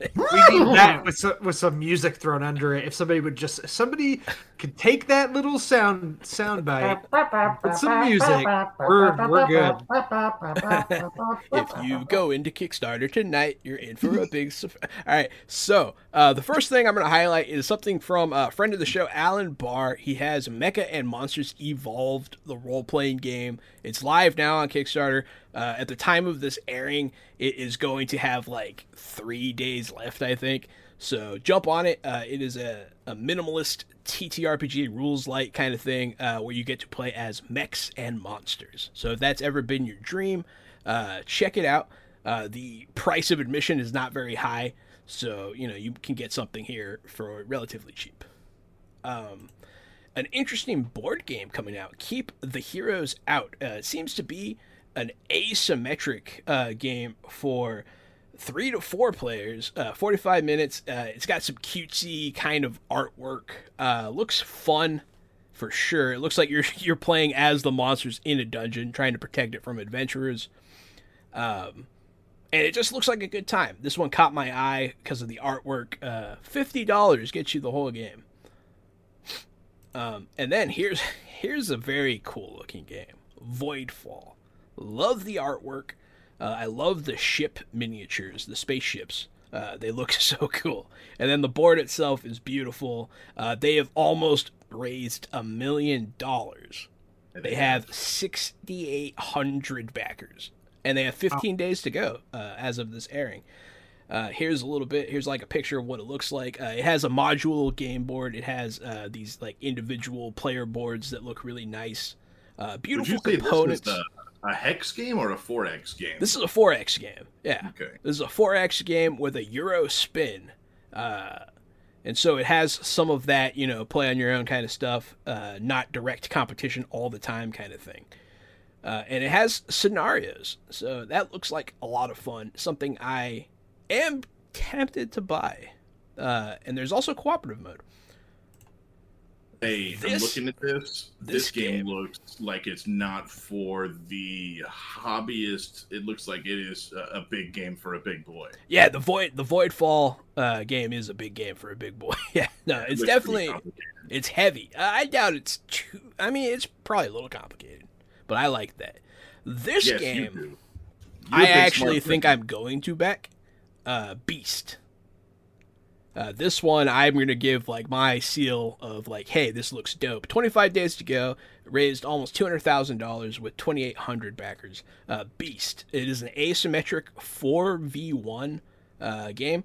S3: We need that with some, with some music thrown under it. If somebody would just, if somebody could take that little sound sound bite, put some music, we're we're good.
S1: if you go into Kickstarter tonight, you're in for a big surprise. All right, so uh, the first thing I'm going to highlight is something from a friend of the show, Alan Barr. He has Mecha and Monsters Evolved, the role playing game. It's live now on Kickstarter. Uh, at the time of this airing, it is going to have like three days left, I think. So jump on it. Uh, it is a, a minimalist TTRPG rules light kind of thing uh, where you get to play as mechs and monsters. So if that's ever been your dream, uh, check it out. Uh, the price of admission is not very high, so you know you can get something here for relatively cheap. Um, an interesting board game coming out. Keep the heroes out. Uh, it seems to be an asymmetric uh, game for three to four players, uh, 45 minutes. Uh, it's got some cutesy kind of artwork. Uh, looks fun for sure. It looks like you're you're playing as the monsters in a dungeon, trying to protect it from adventurers. Um, and it just looks like a good time. This one caught my eye because of the artwork. Uh, Fifty dollars gets you the whole game. Um, and then here's here's a very cool looking game, Voidfall. Love the artwork. Uh, I love the ship miniatures, the spaceships. Uh, they look so cool. And then the board itself is beautiful. Uh, they have almost raised a million dollars. They have 6,800 backers. And they have 15 days to go uh, as of this airing. Uh, here's a little bit. Here's like a picture of what it looks like. Uh, it has a module game board. It has uh, these like individual player boards that look really nice. Uh, beautiful
S2: Would you say
S1: components.
S2: this was a, a hex game or a 4x game?
S1: This is a 4X game. Yeah.
S2: Okay.
S1: This is a 4X game with a Euro spin. Uh, and so it has some of that, you know, play on your own kind of stuff, uh, not direct competition all the time kind of thing. Uh, and it has scenarios. So that looks like a lot of fun. Something I am tempted to buy. Uh, and there's also cooperative mode.
S2: Hey, I'm looking at this.
S1: this
S2: This, game,
S1: game-
S2: looks like it's not for the hobbyist. It looks like it is a, a big game for a big boy.
S1: Yeah, the void the Voidfall uh, game is a big game for a big boy. yeah, no, it's
S2: pretty
S1: definitely. It's heavy. I doubt it's too. I mean, it's probably a little complicated, but I like that. This
S2: Yes,
S1: game.
S2: You're
S1: I actually think. I'm going to back uh, Beast. Uh, this one, I'm going to give like my seal of like, hey, this looks dope. 25 days to go, raised almost $200,000 with 2,800 backers. Uh, Beast. It is an asymmetric 4v1 uh, game.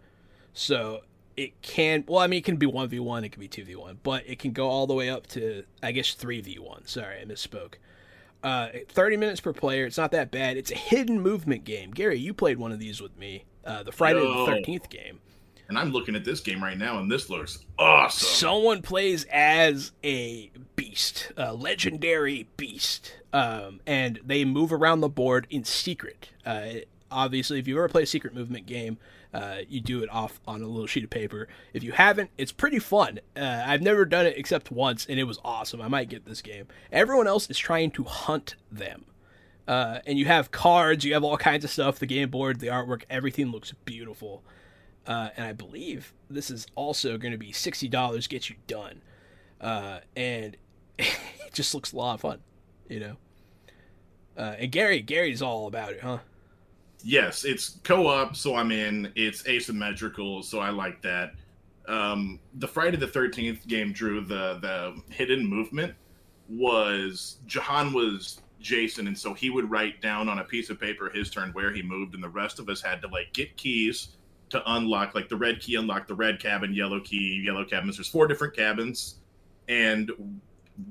S1: So it can, well, I mean, it can be 1v1, it can be 2v1, but it can go all the way up to, I guess, 3v1. Sorry, I misspoke. Uh, 30 minutes per player. It's not that bad. It's a hidden movement game. Gary, you played one of these with me. Uh, the Friday
S2: Yo.
S1: the 13th game.
S2: And I'm looking at this game right now, and this looks awesome.
S1: Someone plays as a beast, a legendary beast, um, and they move around the board in secret. Uh, obviously, if you ever play a secret movement game, uh, you do it off on a little sheet of paper. If you haven't, it's pretty fun. Uh, I've never done it except once, and it was awesome. I might get this game. Everyone else is trying to hunt them. Uh, and you have cards, you have all kinds of stuff. The game board, the artwork, everything looks beautiful. Uh, and I believe this is also going to be sixty dollars gets you done, uh, and it just looks a lot of fun, you know. Uh, and Gary, Gary's all about it, huh?
S2: yes, it's co-op, so I'm in. It's asymmetrical, so I like that. Um, the Friday the Thirteenth game, Drew, the the hidden movement was Jahan was Jason, and so he would write down on a piece of paper his turn where he moved, and the rest of us had to like get keys to unlock, like the red key unlock the red cabin, yellow key, yellow cabins. There's four different cabins, and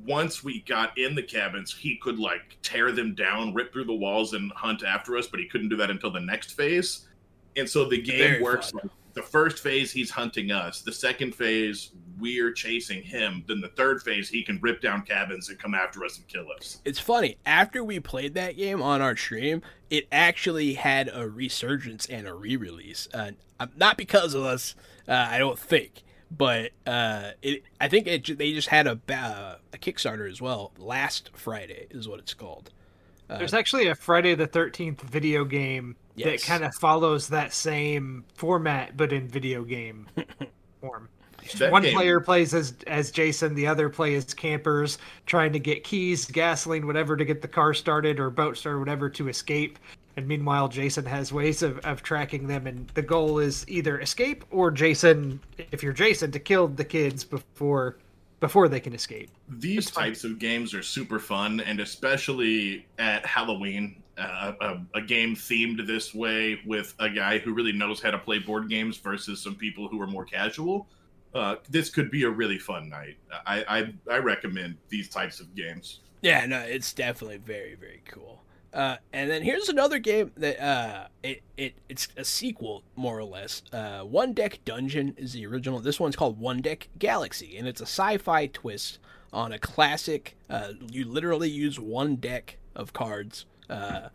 S2: once we got in the cabins, he could like tear them down, rip through the walls, and hunt after us. But he couldn't do that until the next phase. And so the game
S1: Very
S2: works
S1: fun.
S2: like the first phase, he's hunting us. The second phase, we're chasing him. Then the third phase, he can rip down cabins and come after us and kill us.
S1: It's funny. After we played that game on our stream, it actually had a resurgence and a re-release. Uh, not because of us, uh, I don't think, but uh, it. I think it. They just had a ba- a Kickstarter as well. Last Friday is what it's called. Uh,
S3: There's actually a Friday the 13th video game that kind of follows that same format but in video game form.
S2: That
S3: One
S2: game-
S3: player plays as as Jason, the other plays campers trying to get keys, gasoline, whatever to get the car started or boat started, whatever to escape. And meanwhile, Jason has ways of, of tracking them, and the goal is either escape or Jason, if you're Jason, to kill the kids before before they can escape.
S2: These types of games are super fun, and especially at Halloween, a, a game themed this way with a guy who really knows how to play board games versus some people who are more casual. Uh, this could be a really fun night. I, I I recommend these types of games.
S1: Yeah, no, it's definitely very, very cool. Uh, and then here's another game that uh, it, it it's a sequel more or less. Uh, One Deck Dungeon is the original. This one's called One Deck Galaxy, and it's a sci-fi twist on a classic. Uh, you literally use one deck of cards uh,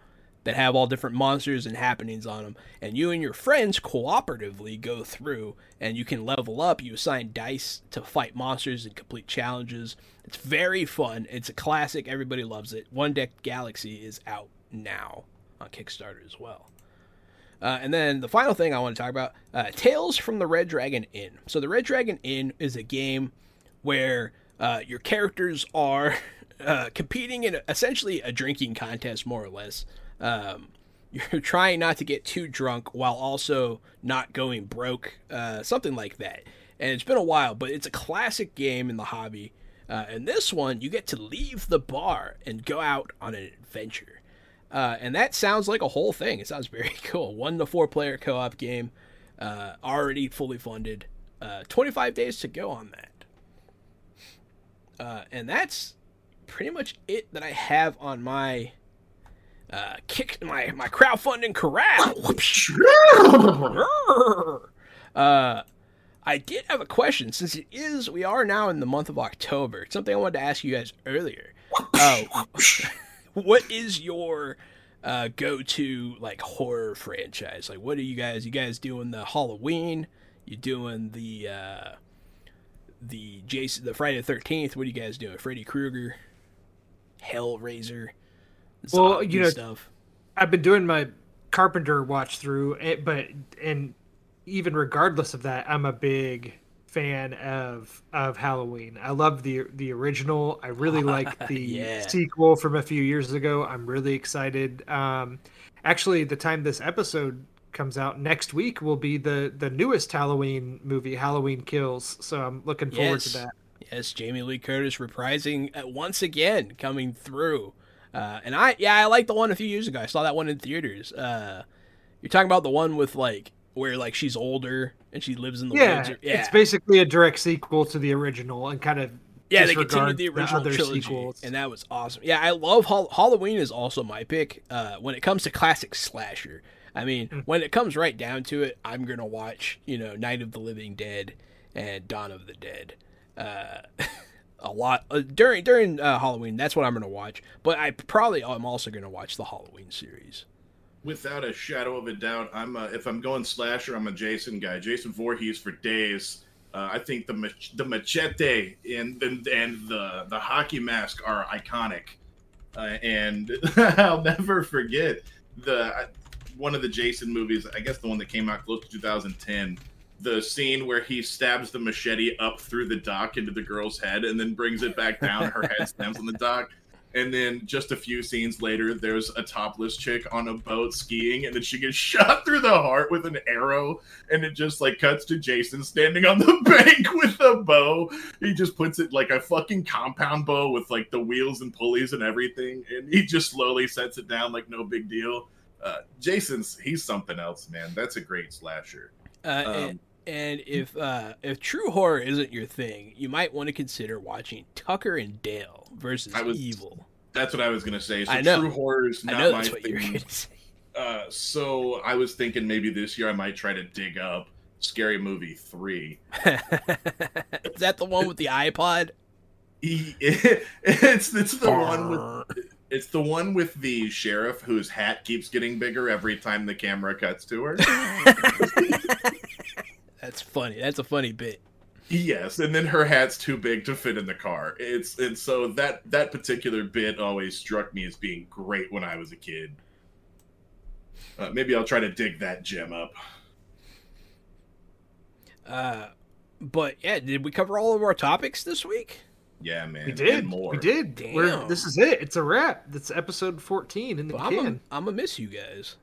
S1: that have all different monsters and happenings on them, and you and your friends cooperatively go through, and you can level up. You assign dice to fight monsters and complete challenges. It's very fun. It's a classic. Everybody loves it. One Deck Galaxy is out now on Kickstarter as well. Uh, and then the final thing I want to talk about uh, Tales from the Red Dragon Inn. So, the Red Dragon Inn is a game where uh, your characters are uh, competing in essentially a drinking contest, more or less. Um, you're trying not to get too drunk while also not going broke, uh, something like that. And it's been a while, but it's a classic game in the hobby. Uh, and this one, you get to leave the bar and go out on an adventure. Uh, and that sounds like a whole thing. It sounds very cool. One to four player co op game, uh, already fully funded. Uh, 25 days to go on that. Uh, and that's pretty much it that I have on my uh, kick my my crowdfunding corral. uh, I did have a question since it is we are now in the month of October. It's something I wanted to ask you guys earlier. Uh, what is your uh, go-to like horror franchise? Like, what are you guys? You guys doing the Halloween? You doing the uh, the Jason, the Friday the Thirteenth? What are you guys doing? Freddy Krueger, Hellraiser,
S3: Well, you know,
S1: stuff.
S3: I've been doing my Carpenter watch through, but and even regardless of that, I'm a big fan of of Halloween. I love the the original. I really like the
S1: Yeah.
S3: sequel from a few years ago. I'm really excited. Um, actually, the time this episode comes out next week will be the the newest Halloween movie, Halloween Kills. So I'm looking forward to that.
S1: Yes, Jamie Lee Curtis reprising uh, once again, coming through. Uh, and I, yeah, I like the one a few years ago. I saw that one in theaters. Uh, you're talking about the one with like where like she's older and she lives in the
S3: Yeah,
S1: woods. or- yeah,
S3: it's basically a direct sequel to the original and kind of
S1: yeah. They continued the original
S3: other
S1: trilogy,
S3: sequels.
S1: and that was awesome. Yeah, I love Hall- Halloween. Is also my pick uh, when it comes to classic slasher. I mean,
S3: Mm.
S1: when it comes right down to it, I'm gonna watch you know Night of the Living Dead and Dawn of the Dead. Uh, a lot uh, during during uh, Halloween. That's what I'm gonna watch. But I probably I'm also gonna watch the Halloween series.
S2: Without a shadow of a doubt, I'm a, if I'm going slasher, I'm a Jason guy. Jason Voorhees for days. Uh, I think the mach- the machete and and, and the the hockey mask are iconic, uh, and I'll never forget the one of the Jason movies. I guess the one that came out close to 2010. The scene where he stabs the machete up through the dock into the girl's head and then brings it back down. Her head slams on the dock. And then just a few scenes later, there's a topless chick on a boat skiing, and then she gets shot through the heart with an arrow, and it just like cuts to Jason standing on the bank with a bow. He just puts it like a fucking compound bow with like the wheels and pulleys and everything, and he just slowly sets it down like no big deal. Uh, Jason's he's something else, man. That's a great slasher.
S1: Uh, and,
S2: Um,
S1: and if uh, if true horror isn't your thing, you might want to consider watching Tucker and Dale versus
S2: was-
S1: Evil.
S2: That's what I was gonna say. So
S1: I know.
S2: true horror is not my
S1: that's what you were
S2: thing.
S1: going to say.
S2: Uh, so I was thinking maybe this year I might try to dig up Scary Movie three.
S1: Is that the one with the iPod?
S2: He, it's it's the one with it's the one with the sheriff whose hat keeps getting bigger every time the camera cuts to her.
S1: That's funny. That's a funny bit.
S2: yes, and then her hat's too big to fit in the car. It's and so that that particular bit always struck me as being great when I was a kid. Uh, maybe I'll try to dig that gem up.
S1: Uh, but yeah, did we cover all of our topics this week?
S2: Yeah, man.
S3: We did.
S2: More.
S3: We did. We're,
S1: Damn.
S3: this is it. It's a wrap. That's episode 14 in the
S1: Well, I'm
S3: can.
S1: I'm gonna miss you guys.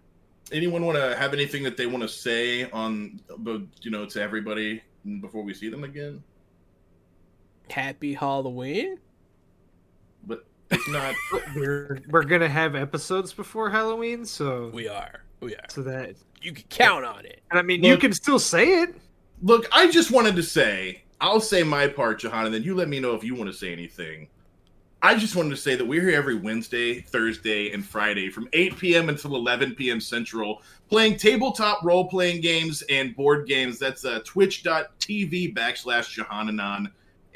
S2: Anyone want to have anything that they want to say on, but you know, to everybody before we see them again?
S1: Happy Halloween.
S2: But if not,
S3: we're we're gonna have episodes before Halloween, so
S1: We are. We are.
S3: so that
S1: You can count on it.
S3: and I mean you can still say it.
S2: look, I just wanted to say, I'll say my part, Jahan, and then you let me know if you want to say anything. I just wanted to say that we're here every Wednesday, Thursday, and Friday from 8 p.m. until 11 p.m. Central, playing tabletop role playing games and board games. That's uh, twitch.tv backslash Jahananon.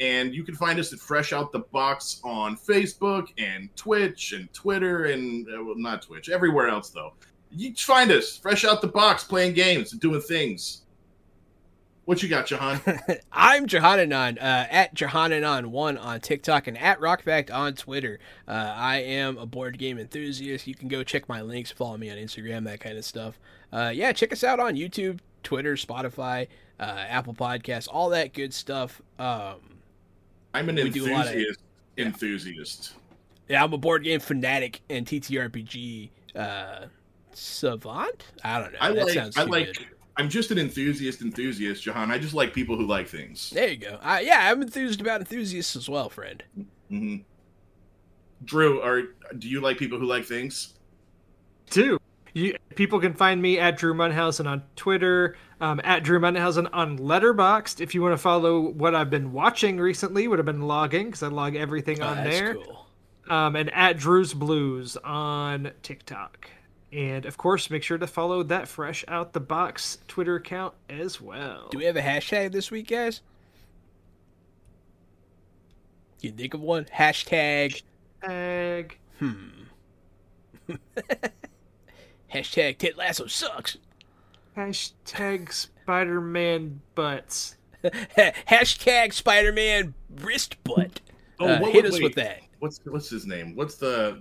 S2: And you can find us at Fresh Out the Box on Facebook and Twitch and Twitter and, uh, well, not Twitch, everywhere else, though. You find us, Fresh Out the Box, playing games and doing things. What you got, Jahan?
S1: I'm Jahananon, uh, at Jahananon1 on TikTok and at Rockfact on Twitter. Uh, I am a board game enthusiast. You can go check my links, follow me on Instagram, that kind of stuff. Uh, yeah, check us out on YouTube, Twitter, Spotify, uh, Apple Podcasts, all that good stuff. Um,
S2: I'm an
S1: We do a lot of-
S2: enthusiast.
S1: yeah.
S2: Enthusiast.
S1: yeah, I'm a board game fanatic and TTRPG uh, savant. I don't know.
S2: I
S1: that
S2: like.
S1: sounds
S2: I like.
S1: good.
S2: I'm just an enthusiast. Enthusiast, Jahan. I just like people who like things.
S1: There you go. Uh, yeah, I'm enthused about enthusiasts as well, friend.
S2: hmm Drew, are do you like people who like things?
S3: too. You, people can find me at Drew Munhausen on Twitter, um, at Drew Munhausen on Letterboxd. If you want to follow what I've been watching recently, would have been logging because I log everything
S1: Oh,
S3: on
S1: that's
S3: there.
S1: cool.
S3: Um, and at Drew's Blues on TikTok. And of course, make sure to follow that Fresh Out the Box Twitter account as well.
S1: Do we have a hashtag this week, guys? You think of one? Hashtag.
S3: Tag.
S1: Hmm. Hashtag Ted Lasso sucks.
S3: Hashtag Spider Man butts.
S1: Hashtag Spider Man wrist butt.
S2: Oh,
S1: Uh,
S2: what
S1: hit
S2: would-
S1: us
S2: wait,
S1: with that.
S2: What's what's his name? What's the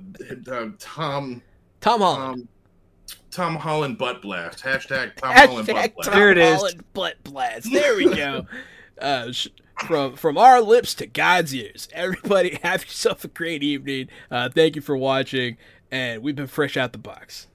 S2: uh, Tom
S1: Tom Holland.
S2: um, Tom Holland butt blast? Hashtag Tom Holland butt blast.
S1: Tom
S3: There it is.
S1: Holland butt blast. There we go. uh, sh- from from our lips to God's ears. Everybody, have yourself a great evening. Uh, thank you for watching, and we've been fresh out the box.